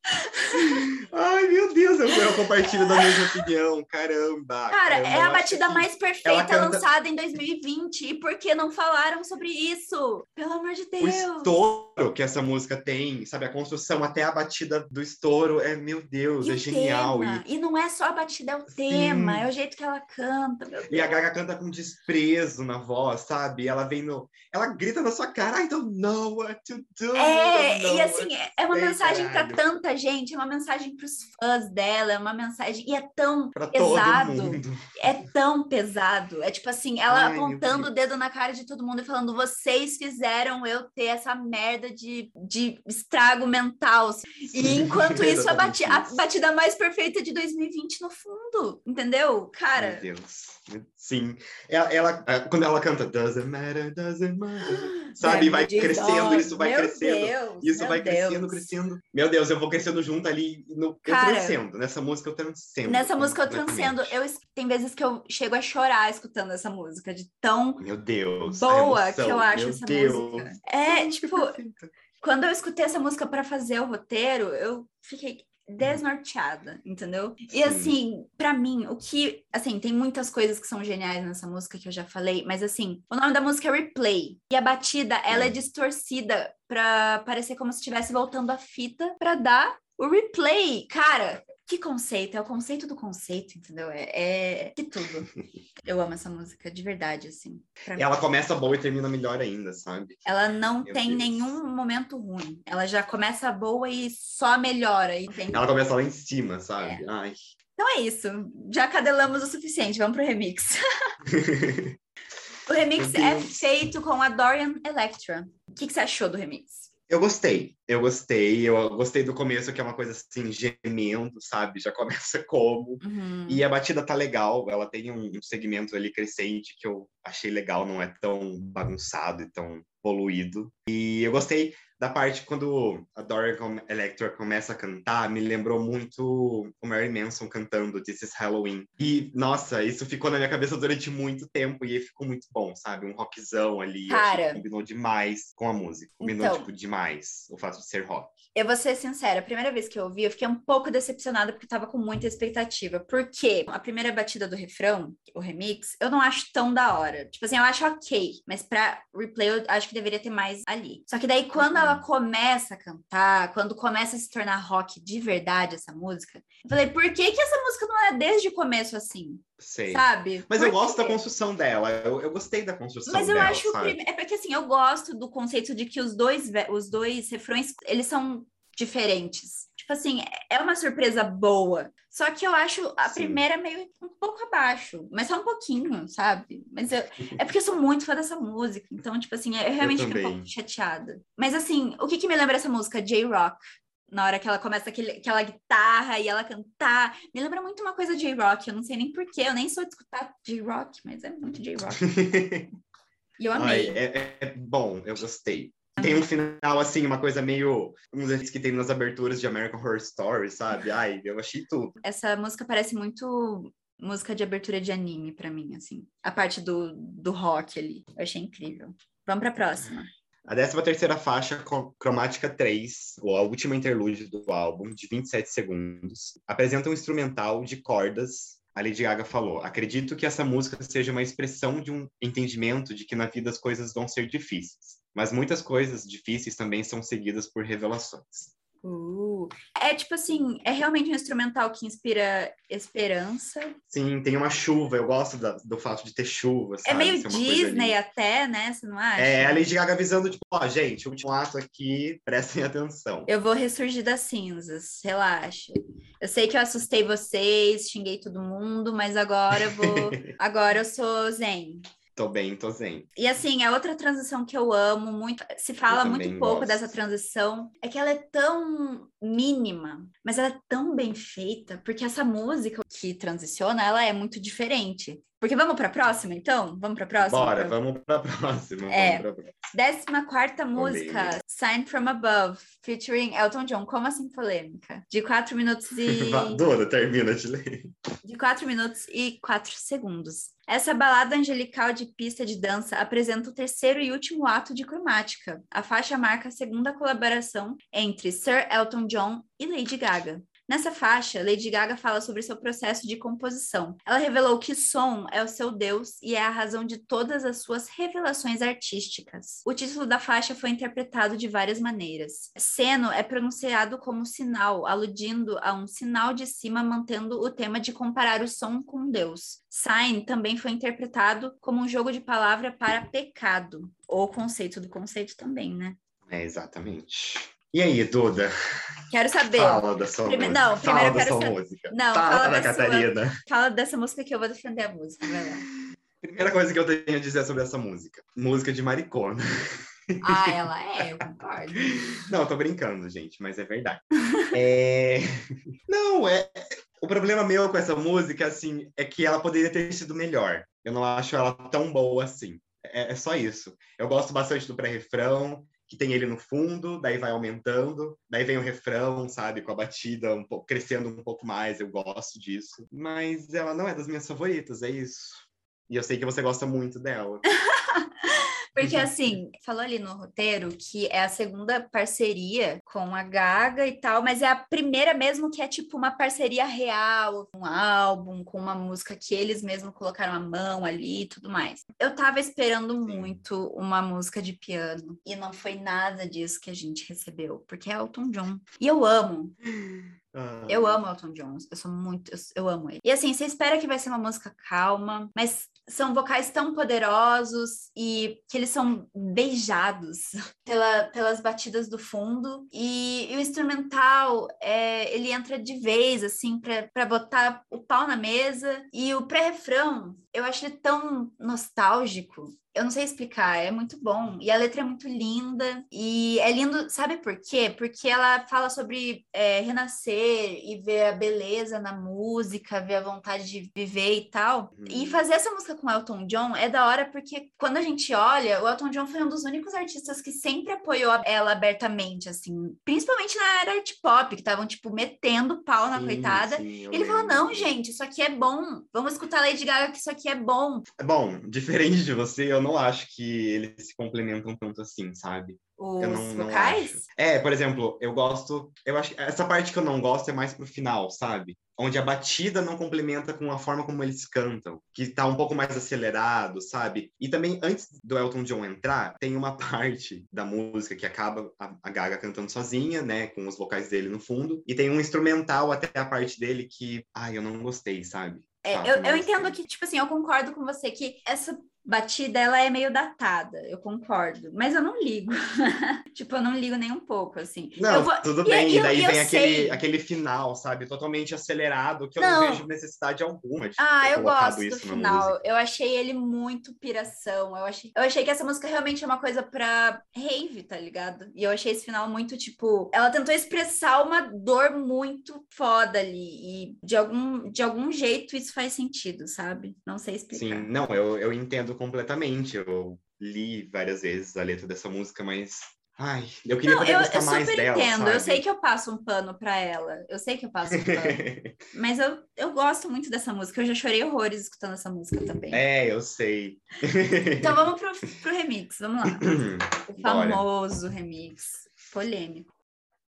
Ai, meu Deus, eu, eu compartilho da mesma opinião. Caramba. Cara, caramba, é a batida mais perfeita canta... lançada em 2020. E por que não falaram sobre isso? Pelo amor de Deus. O estouro que essa música tem, sabe? A construção até a batida do estouro é, meu Deus, é genial. E... e não é só a batida, é o tema, Sim. é o jeito que ela canta. E a Gaga canta com desprezo na voz, sabe? Ela vem no. Ela grita na sua cara, I don't know what to do. É, e assim, é uma mensagem para tanta gente, é uma mensagem para os fãs dela, é uma mensagem. E é tão pra pesado. É tão pesado. É tipo assim, ela Ai, apontando o dedo na cara de todo mundo e falando: vocês fizeram eu ter essa merda de, de estrago mental. E enquanto isso, a, bati a batida mais perfeita de 2020 no fundo, entendeu? Cara. Meu Deus. Sim. Ela, ela, é, quando ela canta Doesn't matter, doesn't matter. [GASPS] Sabe? vai crescendo, isso vai meu crescendo. Deus, isso vai Deus. crescendo, crescendo. Meu Deus, eu vou crescendo junto ali. No, Cara, eu transcendo. Nessa música eu transcendo. Nessa música eu transcendo. Eu, tem vezes que eu chego a chorar escutando essa música, de tão meu Deus, boa que eu acho essa Deus. música. É, tipo, quando eu escutei essa música para fazer o roteiro, eu fiquei desnorteada, entendeu? Sim. E assim, para mim, o que, assim, tem muitas coisas que são geniais nessa música que eu já falei, mas assim, o nome da música é Replay e a batida, ela é distorcida para parecer como se estivesse voltando a fita para dar o replay. Cara, Que conceito, é o conceito do conceito, entendeu? É, é que tudo. [LAUGHS] Eu amo essa música, de verdade, assim. Ela começa boa e termina melhor ainda, sabe? Ela não Meu tem Deus. nenhum momento ruim. Ela já começa boa e só melhora? Ela começa lá em cima, sabe? É. Ai. Então é isso. Já cadelamos o suficiente, vamos pro remix. [LAUGHS] [LAUGHS] o remix é feito com a Dorian Electra. O que, que você achou do remix? Eu gostei, eu gostei, eu gostei do começo, que é uma coisa assim, gemendo, sabe? Já [LAUGHS] começa como. Uhum. E a batida tá legal, ela tem um, um segmento ali crescente que eu achei legal, não é tão bagunçado e tão poluído. E eu gostei da parte quando a Dora Electra começa a cantar, me lembrou muito o Mary Manson cantando This is Halloween. E, nossa, isso ficou na minha cabeça durante muito tempo e ficou muito bom, sabe? Um rockzão ali. Cara, combinou demais com a música. Combinou, então, tipo, demais o fato de ser rock. Eu vou ser sincera, a primeira vez que eu ouvi, eu fiquei um pouco decepcionada porque eu tava com muita expectativa. Porque a primeira batida do refrão, o remix, eu não acho tão da hora. Tipo assim, eu acho ok, mas pra replay eu acho que deveria ter mais ali. Só que daí quando ela começa a cantar, quando começa a se tornar rock de verdade essa música, eu falei, por que que essa música não é desde o começo assim? Sei. Sabe? Mas Por eu gosto da construção dela. Eu, eu gostei da construção Mas eu dela, acho sabe? é porque assim, eu gosto do conceito de que os dois os dois refrões, eles são diferentes. Tipo assim, é uma surpresa boa. Só que eu acho a Sim. primeira meio um pouco abaixo, mas só um pouquinho, sabe? Mas eu, é porque eu sou muito fã dessa música, então, tipo assim, eu realmente eu fico um pouco chateada. Mas assim, o que, que me lembra essa música? J-Rock na hora que ela começa aquele, aquela guitarra e ela cantar. Me lembra muito uma coisa de J-Rock. Eu não sei nem porquê, eu nem sou de escutar J-Rock, mas é muito J-Rock. [LAUGHS] e eu amei. Ai, é, é, bom, eu gostei. Tem um final, assim, uma coisa meio. Um desses que tem nas aberturas de American Horror Story, sabe? Ai, eu achei tudo. Essa música parece muito música de abertura de anime para mim, assim. A parte do, do rock ali. Eu achei incrível. Vamos pra próxima. A 13 terceira faixa, Cromática 3, ou a última interlúdio do álbum, de 27 segundos, apresenta um instrumental de cordas. A Lady Gaga falou: Acredito que essa música seja uma expressão de um entendimento de que na vida as coisas vão ser difíceis, mas muitas coisas difíceis também são seguidas por revelações. Uh, é tipo assim, é realmente um instrumental que inspira esperança. Sim, tem uma chuva, eu gosto da, do fato de ter chuva. É sabe? É meio Disney até, né? Você não acha? É, a Lady Gaga avisando, tipo, ó, gente, o último ato aqui, prestem atenção. Eu vou ressurgir das cinzas, relaxa. Eu sei que eu assustei vocês, xinguei todo mundo, mas agora eu vou. [LAUGHS] agora eu sou zen. Tô bem, tô zen. E assim, a outra transição que eu amo muito, se fala muito pouco gosto. dessa transição, é que ela é tão mínima, mas ela é tão bem feita, porque essa música que transiciona, ela é muito diferente. Porque vamos para a próxima, então? Vamos para a próxima? Bora, vamos para a próxima. É. Décima quarta música, Sign From Above, featuring Elton John. Como assim polêmica? De quatro minutos e... [LAUGHS] Dona, termina de ler. De quatro minutos e quatro segundos. Essa balada angelical de pista de dança apresenta o terceiro e último ato de cromática. A faixa marca a segunda colaboração entre Sir Elton John e Lady Gaga. Nessa faixa, Lady Gaga fala sobre seu processo de composição. Ela revelou que som é o seu Deus e é a razão de todas as suas revelações artísticas. O título da faixa foi interpretado de várias maneiras. Seno é pronunciado como sinal, aludindo a um sinal de cima, mantendo o tema de comparar o som com Deus. Sign também foi interpretado como um jogo de palavra para pecado, ou conceito do conceito também, né? É, exatamente. E aí, Duda? Quero saber. Fala da sua Prime... música. Não, primeiro fala eu quero saber. Música. Não, fala, fala da, da Catarina. Sua... Fala dessa música que eu vou defender a música. Vai lá. Primeira coisa que eu tenho a dizer sobre essa música: música de maricona. Ah, ela é, eu concordo. [LAUGHS] Não, tô brincando, gente, mas é verdade. é... Não, é. O problema meu com essa música, assim, é que ela poderia ter sido melhor. Eu não acho ela tão boa assim. É, é só isso. Eu gosto bastante do pré-refrão que tem ele no fundo, daí vai aumentando, daí vem o refrão, sabe, com a batida um pouco, crescendo um pouco mais, eu gosto disso. Mas ela não é das minhas favoritas, é isso. E eu sei que você gosta muito dela. [LAUGHS] Porque, assim, falou ali no roteiro que é a segunda parceria com a Gaga e tal, mas é a primeira mesmo que é tipo uma parceria real, um álbum, com uma música que eles mesmos colocaram a mão ali e tudo mais. Eu tava esperando muito uma música de piano e não foi nada disso que a gente recebeu, porque é Elton John. E eu amo. Ah. Eu amo Elton John, eu sou muito, eu, eu amo ele. E assim, você espera que vai ser uma música calma, mas são vocais tão poderosos e que eles são beijados [LAUGHS] pela, pelas batidas do fundo. E, e o instrumental, é, ele entra de vez, assim, para botar o pau na mesa. E o pré-refrão, eu acho ele tão nostálgico eu não sei explicar, é muito bom. E a letra é muito linda. E é lindo, sabe por quê? Porque ela fala sobre é, renascer e ver a beleza na música, ver a vontade de viver e tal. Uhum. E fazer essa música com Elton John é da hora porque quando a gente olha, o Elton John foi um dos únicos artistas que sempre apoiou ela abertamente, assim. Principalmente na era art pop, que estavam, tipo, metendo pau na sim, coitada. Sim, ele falou: não, gente, isso aqui é bom. Vamos escutar Lady Gaga que isso aqui é bom. É bom, [LAUGHS] diferente de você, eu não acho que eles se complementam tanto assim, sabe? Os eu não, vocais? Não é, por exemplo, eu gosto. Eu acho essa parte que eu não gosto é mais pro final, sabe? Onde a batida não complementa com a forma como eles cantam, que tá um pouco mais acelerado, sabe? E também, antes do Elton John entrar, tem uma [LAUGHS] parte da música que acaba a, a Gaga cantando sozinha, né? Com os vocais dele no fundo. E tem um instrumental até a parte dele que, ai, eu não gostei, sabe? É, eu, eu entendo que, tipo assim, eu concordo com você que essa batida ela é meio datada, eu concordo, mas eu não ligo. [LAUGHS] tipo, eu não ligo nem um pouco, assim. Não, vou... tudo e, bem, e, daí vem aquele, aquele final, sabe, totalmente acelerado, que eu não, não vejo necessidade alguma de Ah, eu gosto do final. Eu achei ele muito piração. Eu achei, eu achei que essa música realmente é uma coisa pra rave, tá ligado? E eu achei esse final muito, tipo, ela tentou expressar uma dor muito foda ali e de algum, de algum jeito isso faz sentido, sabe? Não sei explicar. Sim, não, eu, eu entendo completamente. Eu li várias vezes a letra dessa música, mas Ai, eu queria não, poder eu, gostar eu mais dela, entendo. Sabe? Eu sei que eu passo um pano para ela. Eu sei que eu passo um pano. [LAUGHS] mas eu, eu gosto muito dessa música. Eu já chorei horrores escutando essa música também. É, eu sei. [LAUGHS] então vamos pro, pro remix. Vamos lá. [CLEARS THROAT] O famoso Bora. remix. Polêmico.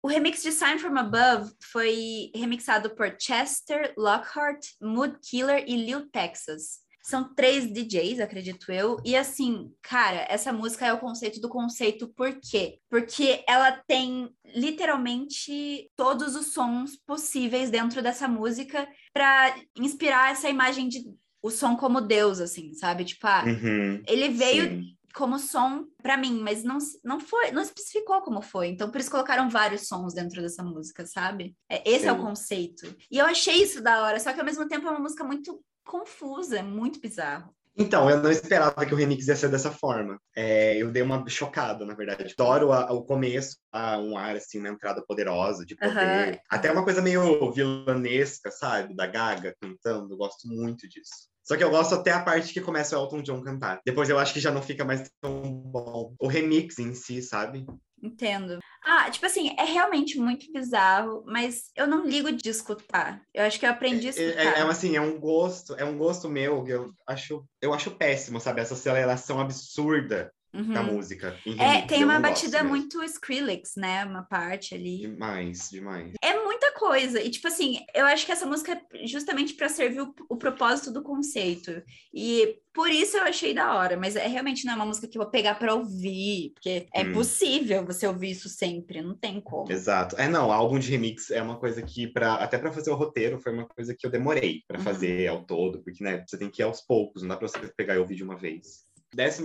O remix de Sign From Above foi remixado por Chester, Lockhart, Mood Killer e Lil Texas. São três DJs, acredito eu. E assim, cara, essa música é o conceito do conceito, por quê? Porque ela tem literalmente todos os sons possíveis dentro dessa música para inspirar essa imagem de o som como Deus, assim, sabe? Tipo, ah, uhum, ele veio sim. como som para mim, mas não, não foi, não especificou como foi. Então, por isso colocaram vários sons dentro dessa música, sabe? É, esse sim. é o conceito. E eu achei isso da hora, só que ao mesmo tempo é uma música muito confusa, é muito bizarro. Então, eu não esperava que o remix ia ser dessa forma. É, eu dei uma chocada, na verdade. Adoro a, o começo, a, um ar, assim, uma entrada poderosa, de poder. Uhum. Até uma coisa meio vilanesca, sabe? Da Gaga cantando. Eu gosto muito disso. Só que eu gosto até a parte que começa o Elton John cantar. Depois eu acho que já não fica mais tão bom. O remix em si, sabe? Entendo. Ah, tipo assim, é realmente muito bizarro, mas eu não ligo de escutar. Eu acho que eu aprendi a escutar. É, é, é assim, é um gosto, é um gosto meu que eu acho, eu acho péssimo, sabe? Essa aceleração absurda uhum. da música. É, tem uma batida muito Skrillex, né? Uma parte ali. Demais, demais. É muita coisa. E, tipo assim, eu acho que essa música é justamente para servir o, o, propósito do conceito. E por isso eu achei da hora. Mas é realmente não é uma música que eu vou pegar para ouvir. Porque é hum. possível você ouvir isso sempre. Não tem como. Exato. É, não, álbum de remix é uma coisa que, pra, até para fazer o roteiro, foi uma coisa que eu demorei para uhum. fazer ao todo. Porque, né, você tem que ir aos poucos. Não dá pra você pegar e ouvir de uma vez. 15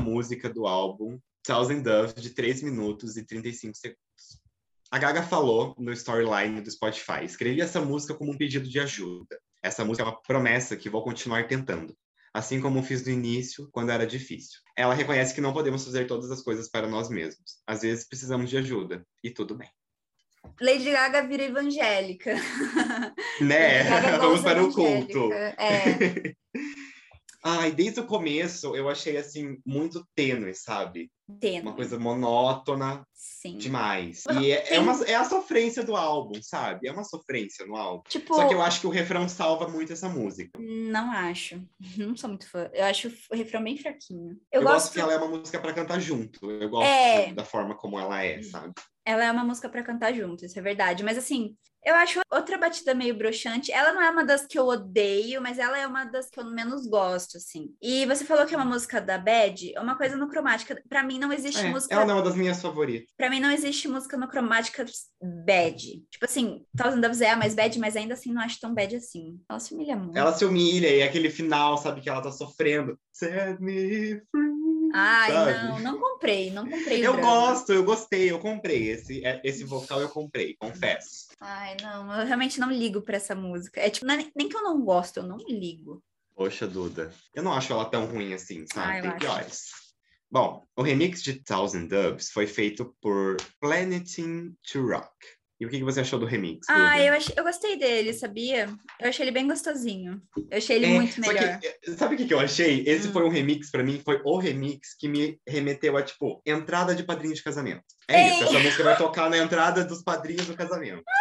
música do álbum, Thousand Doves, de 3 minutos e 35 segundos. A Gaga falou no storyline do Spotify: escrevi essa música como um pedido de ajuda. Essa música é uma promessa que vou continuar tentando, assim como fiz no início, quando era difícil. Ela reconhece que não podemos fazer todas as coisas para nós mesmos. Às vezes precisamos de ajuda, e tudo bem. Lady Gaga vira evangélica. Né? [LAUGHS] Vamos para o culto. É. [LAUGHS] Ai, desde o começo eu achei assim muito tênue, sabe? Tênue. Uma coisa monótona Sim. demais. E é, é, uma, é a sofrência do álbum, sabe? É uma sofrência no álbum. Tipo, Só que eu acho que o refrão salva muito essa música. Não acho. [LAUGHS] Não sou muito fã. Eu acho o refrão bem fraquinho. Eu, eu gosto, gosto que ela é uma música para cantar junto. Eu gosto é... da forma como ela é, sabe? Ela é uma música para cantar junto, isso é verdade. Mas assim, eu acho outra batida meio broxante. Ela não é uma das que eu odeio, mas ela é uma das que eu menos gosto, assim. E você falou que é uma música da Bad, uma coisa no cromática, para mim não existe é, música. Ela não é uma das minhas favoritas. Pra mim não existe música no cromática bad. Tipo assim, Thousand Doves é a mais bad, mas ainda assim não acho tão bad assim. Ela se humilha muito. Ela se humilha e é aquele final, sabe, que ela tá sofrendo. Set me free. Ai, sabe? não, não comprei, não comprei. Eu drama. gosto, eu gostei, eu comprei. Esse, é- esse vocal eu comprei, confesso. Ai, não, eu realmente não ligo pra essa música. É tipo, é nem- nem que eu não gosto, eu não ligo. Poxa, Duda. Eu não acho ela tão ruim assim, sabe? Ah, eu Tem piores. Bom, o remix de Thousand Doves foi feito por Planeting to Rock. E o que que você achou do remix? Ah, eu, achei, eu gostei dele, sabia? Eu achei ele bem gostosinho. Eu achei ele É, muito melhor. que, eh, sabe o que, que eu achei? Esse Hum. foi um remix, pra mim, foi o remix que me remeteu a, tipo, entrada de padrinho de casamento. É isso, Ei! essa música vai tocar na entrada dos padrinhos do casamento. [LAUGHS]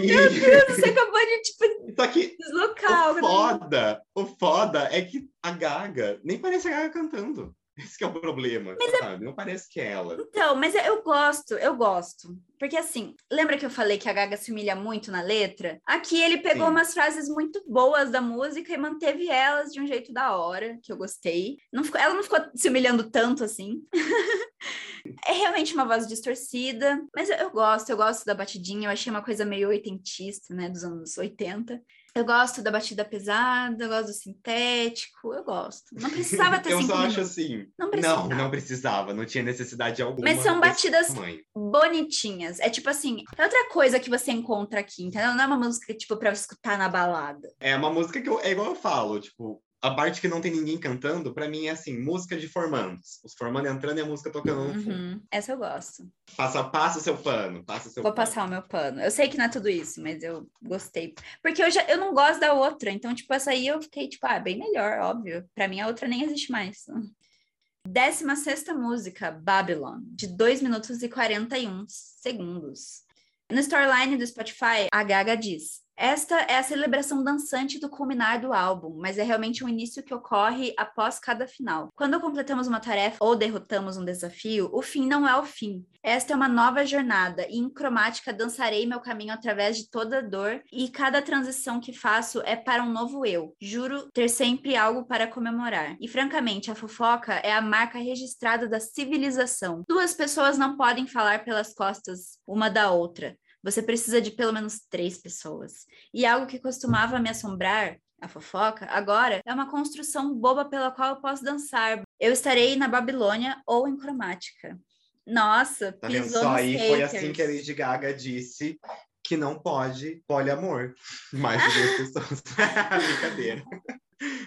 E- Você acabou de, tipo, Só que deslocar. o foda, o foda é que a Gaga, nem parece a Gaga cantando. [LAUGHS] Esse que é o problema, sabe? Não parece que é ela. Então, mas eu gosto, eu gosto. Porque assim, lembra que eu falei que a Gaga se humilha muito na letra? Aqui ele pegou Sim. umas frases muito boas da música e manteve elas de um jeito da hora, que eu gostei. Não ficou, ela não ficou se humilhando tanto assim. [LAUGHS] é realmente uma voz distorcida, mas eu, eu gosto, eu gosto da batidinha, eu achei uma coisa meio oitentista, né, dos anos 80. Eu gosto da batida pesada, eu gosto do sintético, eu gosto. Não precisava [LAUGHS] ter Eu só acho minutos. assim. Não Não, precisava. não precisava, não tinha necessidade alguma. Mas são batidas bonitinhas. É tipo assim, é outra coisa que você encontra aqui, entendeu? Não é uma música, tipo, pra escutar na balada. É uma música que eu, é igual eu falo, tipo, a parte que não tem ninguém cantando, pra mim é assim, música de formandos. Os formandos entrando e a música tocando no fundo. Uhum. Essa eu gosto. Passa, passa o seu pano, passa o seu Vou pano. passar o meu pano. Eu sei que não é tudo isso, mas eu gostei. Porque eu já eu não gosto da outra, então, tipo, essa aí eu fiquei, tipo, ah, bem melhor, óbvio. Pra mim, a outra nem existe mais. [LAUGHS] Décima sexta música, Babylon, de 2 minutos e 41 segundos. No storyline do Spotify, a Gaga diz: Esta é a celebração dançante do culminar do álbum, mas é realmente um início que ocorre após cada final. Quando completamos uma tarefa ou derrotamos um desafio, o fim não é o fim. Esta é uma nova jornada e em cromática dançarei meu caminho através de toda dor e cada transição que faço é para um novo eu. Juro ter sempre algo para comemorar. E francamente, a fofoca é a marca registrada da civilização. Duas pessoas não podem falar pelas costas uma da outra. Você precisa de pelo menos três pessoas. E algo que costumava me assombrar, a fofoca, agora é uma construção boba pela qual eu posso dançar. Eu estarei na Babilônia ou em cromática. Nossa, Tá vendo pisou só? Aí foi haters. assim que a Lady Gaga disse que não pode poliamor. [LAUGHS] Mais de duas pessoas. [LAUGHS] Brincadeira.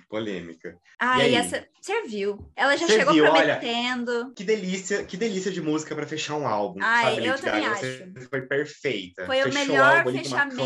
Polêmica. Ah, E e, essa serviu. Ela já Serviu, chegou olha. prometendo. Que delícia, que delícia de música pra fechar um álbum. Ai, sabe, eu Lady também Gaga? acho. Você foi perfeita. Foi o Fechou melhor ali com uma fechamento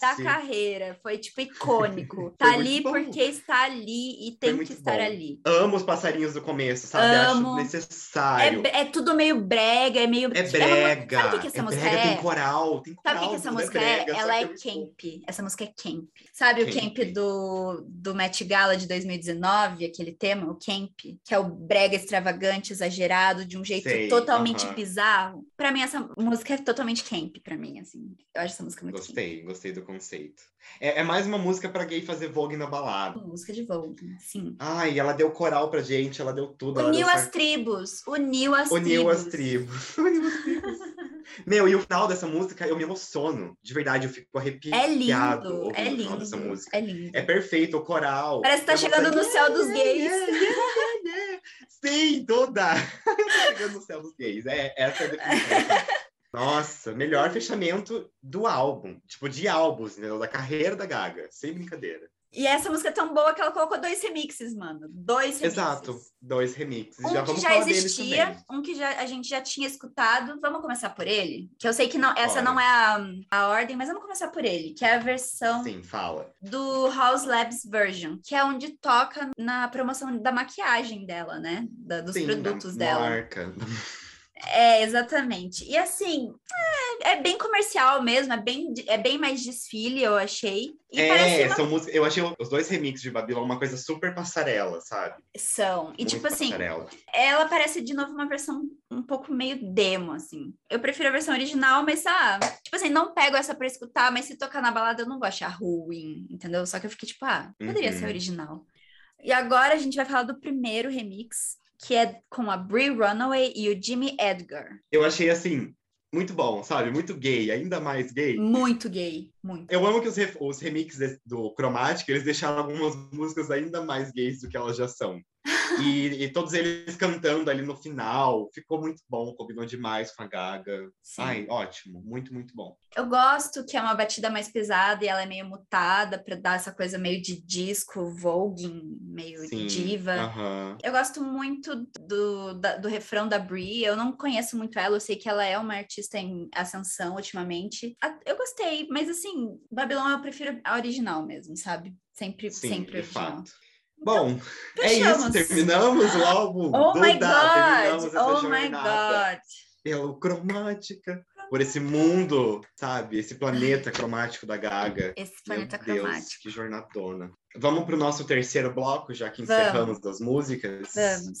da carreira. Foi, tipo, icônico. [LAUGHS] Tá ali bom. porque está ali e tem que estar bom. ali. Amo os passarinhos do começo, sabe? Amo. Acho necessário. É, é tudo meio brega, é meio. É uma- brega. sabe o que, que essa é música brega, é? tem coral, tem coral. Sabe o que, que essa música brega, é? só Ela é camp. Essa música é camp. Sabe o Camp. camp do, do Met Gala de 2019, aquele tema, o camp, que é o brega extravagante, exagerado, de um jeito Sei, totalmente aham. bizarro. Pra mim, essa música é totalmente camp, pra mim, assim. Eu acho essa música muito camp. Gostei, gostei do conceito. É, é mais uma música pra gay fazer vogue na balada. Música de Vogue, sim. Ai, ela deu coral pra gente, ela deu tudo. Uniu deu as tribos, uniu as Uniu tribos. as tribos. [LAUGHS] Uniu as tribos. Meu, e o final dessa música, eu me emociono. De verdade, eu fico arrepiado. É lindo, é o final dessa lindo, música. é lindo. É perfeito, o coral. Parece que tá chegando no céu dos gays. Sim, toda. [LAUGHS] Tá chegando no céu dos gays. É, essa é a definição. Nossa, melhor fechamento do álbum. Tipo, de álbuns, entendeu? Da carreira da Gaga. Sem brincadeira. E essa música é tão boa que ela colocou dois remixes, mano. Dois remixes. Exato. Dois remixes. Um já que já existia, um que já, a gente já tinha escutado. Vamos começar por ele? Que eu sei que não, essa não é a, a ordem, mas vamos começar por ele, que é a versão Sim, fala. do House Labs Version, que é onde toca na promoção da maquiagem dela, né? Da- dos Sim, produtos da dela. Marca. [LAUGHS] É, exatamente. E assim, é, é bem comercial mesmo, é bem, é bem mais desfile, eu achei. E É, uma... são músicas. Eu achei os dois remixes de Babylon uma coisa super passarela, sabe? são. E Muito tipo assim, Passarela. ela parece de novo uma versão um pouco meio demo, assim. Eu prefiro a versão original, mas, ah, tipo assim, não pego essa pra escutar, mas se tocar na balada eu não vou achar ruim, entendeu? Só que eu fiquei tipo, ah, poderia Uhum. ser original. E agora a gente vai falar do primeiro remix, que é com a Brie Runaway e o Jimmy Edgar. Eu achei assim, muito bom, sabe? Muito gay, ainda mais gay. Muito gay, muito. Eu amo que os, re os remixes do Chromatic, eles deixaram algumas músicas ainda mais gays do que elas já são. E, e, todos eles cantando ali no final. Ficou muito bom, combinou demais com a Gaga. Sim. Ai, ótimo, muito, muito bom. Eu gosto que é uma batida mais pesada e ela é meio mutada para dar essa coisa meio de disco, voguing, meio Sim, diva. Uh -huh. Eu gosto muito do, da, do refrão da Brie. Eu não conheço muito ela, eu sei que ela é uma artista em ascensão ultimamente. Eu gostei, mas assim, Babylon eu prefiro a original mesmo, sabe? Sempre, Sim, sempre original. Fato. Bom, é isso. Terminamos o álbum. Oh Duda, my God! Oh my God! Pelo Cromática. Por esse mundo, sabe? Esse planeta cromático da Gaga. Esse planeta Meu cromático. Deus, que jornadona. Vamos para o nosso terceiro bloco, já que encerramos Vamos. das músicas. Vamos.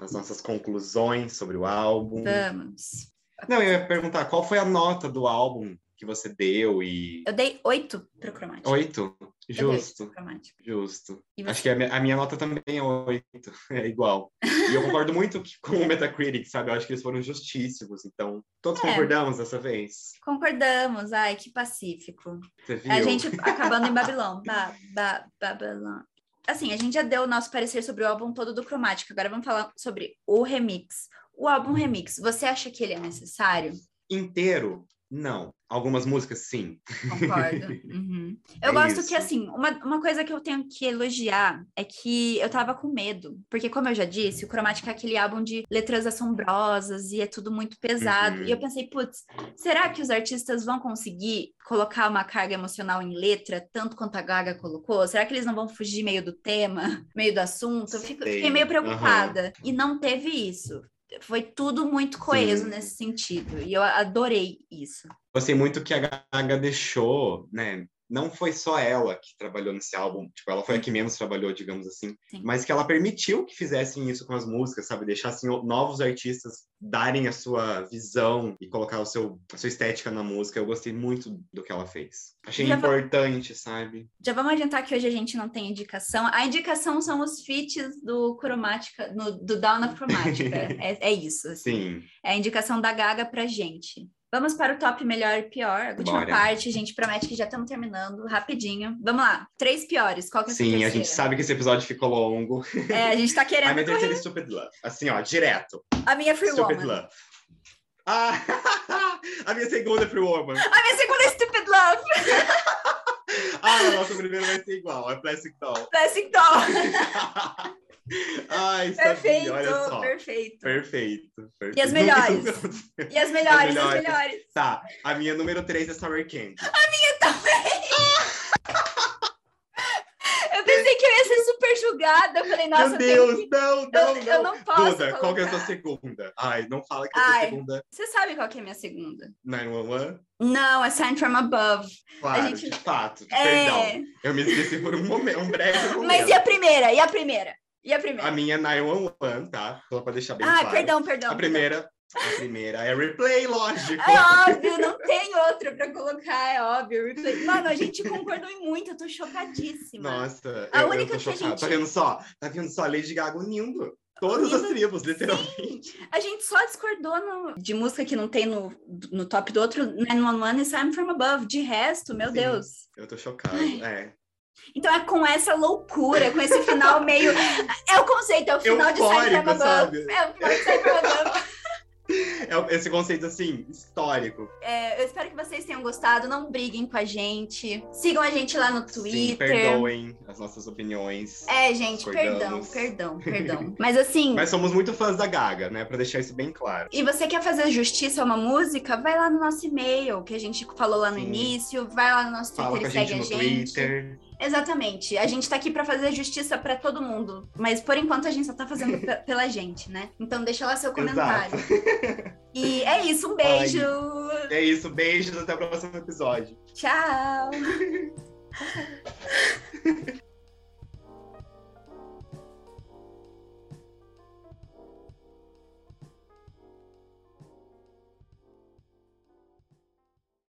As nossas conclusões sobre o álbum. Vamos. Não, eu ia perguntar qual foi a nota do álbum que você deu e. Eu dei oito pro cromático. Oito? Justo. Justo. Acho que a minha, a minha, nota também é oito, [LAUGHS] é igual. E eu concordo muito com o Metacritic, sabe? Eu acho que eles foram justíssimos, então todos é. concordamos dessa vez. Concordamos, ai, que pacífico. Você viu? A gente [LAUGHS] acabando em Babilão. Ba, ba, Babilão. Assim, a gente já deu o nosso parecer sobre o álbum todo do Cromático, agora vamos falar sobre o remix. O álbum remix, você acha que ele é necessário? Inteiro, não. Algumas músicas, sim. Concordo. [LAUGHS] Uhum. Eu é gosto isso. que, assim, uma, uma coisa que eu tenho que elogiar é que eu tava com medo. Porque, como eu já disse, o Cromática é aquele álbum de letras assombrosas e é tudo muito pesado. Uhum. E eu pensei, putz, será que os artistas vão conseguir colocar uma carga emocional em letra, tanto quanto a Gaga colocou? Será que eles não vão fugir meio do tema, meio do assunto? Eu fico, fiquei meio preocupada. Uhum. E não teve isso foi tudo muito coeso Sim. nesse sentido. E eu adorei isso. Gostei muito que a Gaga deixou, né? Não foi só ela que trabalhou nesse álbum, tipo, ela foi a que menos trabalhou, digamos assim, Sim. mas que ela permitiu que fizessem isso com as músicas, sabe? Deixassem novos artistas darem a sua visão e colocar o seu, a sua estética na música. Eu gostei muito do que ela fez. Achei Já importante, sabe? Já vamos adiantar que hoje a gente não tem indicação. A indicação são os feats do Cromática, no, do Down of Cromática. [LAUGHS] é, é, isso. Assim. Sim. É a indicação da Gaga pra gente. Vamos para o top melhor e pior. A última Bora. parte, a gente promete que já estamos terminando rapidinho. Vamos lá. Três piores. Qual que é a Sim, a gente sabe que esse episódio ficou longo. É, a gente tá [LAUGHS] querendo. a minha terceira é Stupid Love. Assim, ó, direto. A minha é Free Stupid Woman. Love. Ah, [LAUGHS] a minha segunda é Free Woman. A minha segunda é Stupid Love. [LAUGHS] ah, a nossa primeira vai ser igual. É Plastic Doll. Plastic Doll. Ai, perfeito, sabia. Perfeito. Perfeito. perfeito. E as melhores? [LAUGHS] e as melhores, as melhores, as melhores. Tá, a minha número 3 é Summer Candy. A minha também! [LAUGHS] eu pensei que eu ia ser super julgada. Eu falei, nossa, Meu Deus, que... não, não, eu, não. Eu não posso Duda, colocar. qual que é a sua segunda? Ai, não fala que é a sua segunda. Você sabe qual que é a minha segunda? 911? Não, é Sign From Above. Claro, a gente... de fato, é... perdão. Eu me esqueci por um momento, um breve momento. Mas e a primeira? E a primeira? E a primeira? A minha é 911, tá? Só pra deixar bem ah, claro. Ah, perdão, perdão. A primeira, a primeira é replay, lógico. É óbvio, não tem outra pra colocar, é óbvio. Replay. Mano, a gente concordou em muito, eu tô chocadíssima. Nossa, a eu, única eu tô que a gente... Tá vendo só? Tá vendo só? Lady Gaga unindo. Todas unindo... as tribos, literalmente. Sim. A gente só discordou no... de música que não tem no, no top do outro 911 e Sign From Above. De resto, meu Sim, Deus. Eu tô chocado, Ai. é. Então é com essa loucura, com esse final meio. [LAUGHS] É o conceito, é o final Eufórico, de Above. É o final de. [LAUGHS] É esse conceito, assim, histórico. É, eu espero que vocês tenham gostado. Não briguem com a gente. Sigam a gente lá no Twitter. Sim, perdoem as nossas opiniões. É, gente, perdão, perdão, [LAUGHS] perdão. Mas assim. Mas somos muito fãs da Gaga, né? Pra deixar isso bem claro. E você quer fazer justiça a uma música? Vai lá no nosso e-mail, que a gente falou lá no Sim. início. Vai lá no nosso Twitter Fala e segue a gente. No Twitter. Exatamente. A gente tá aqui para fazer justiça para todo mundo, mas por enquanto a gente só tá fazendo [LAUGHS] pela gente, né? Então deixa lá seu comentário. [LAUGHS] e é isso, um beijo. Ai, é isso, beijos até o próximo episódio. Tchau. [LAUGHS]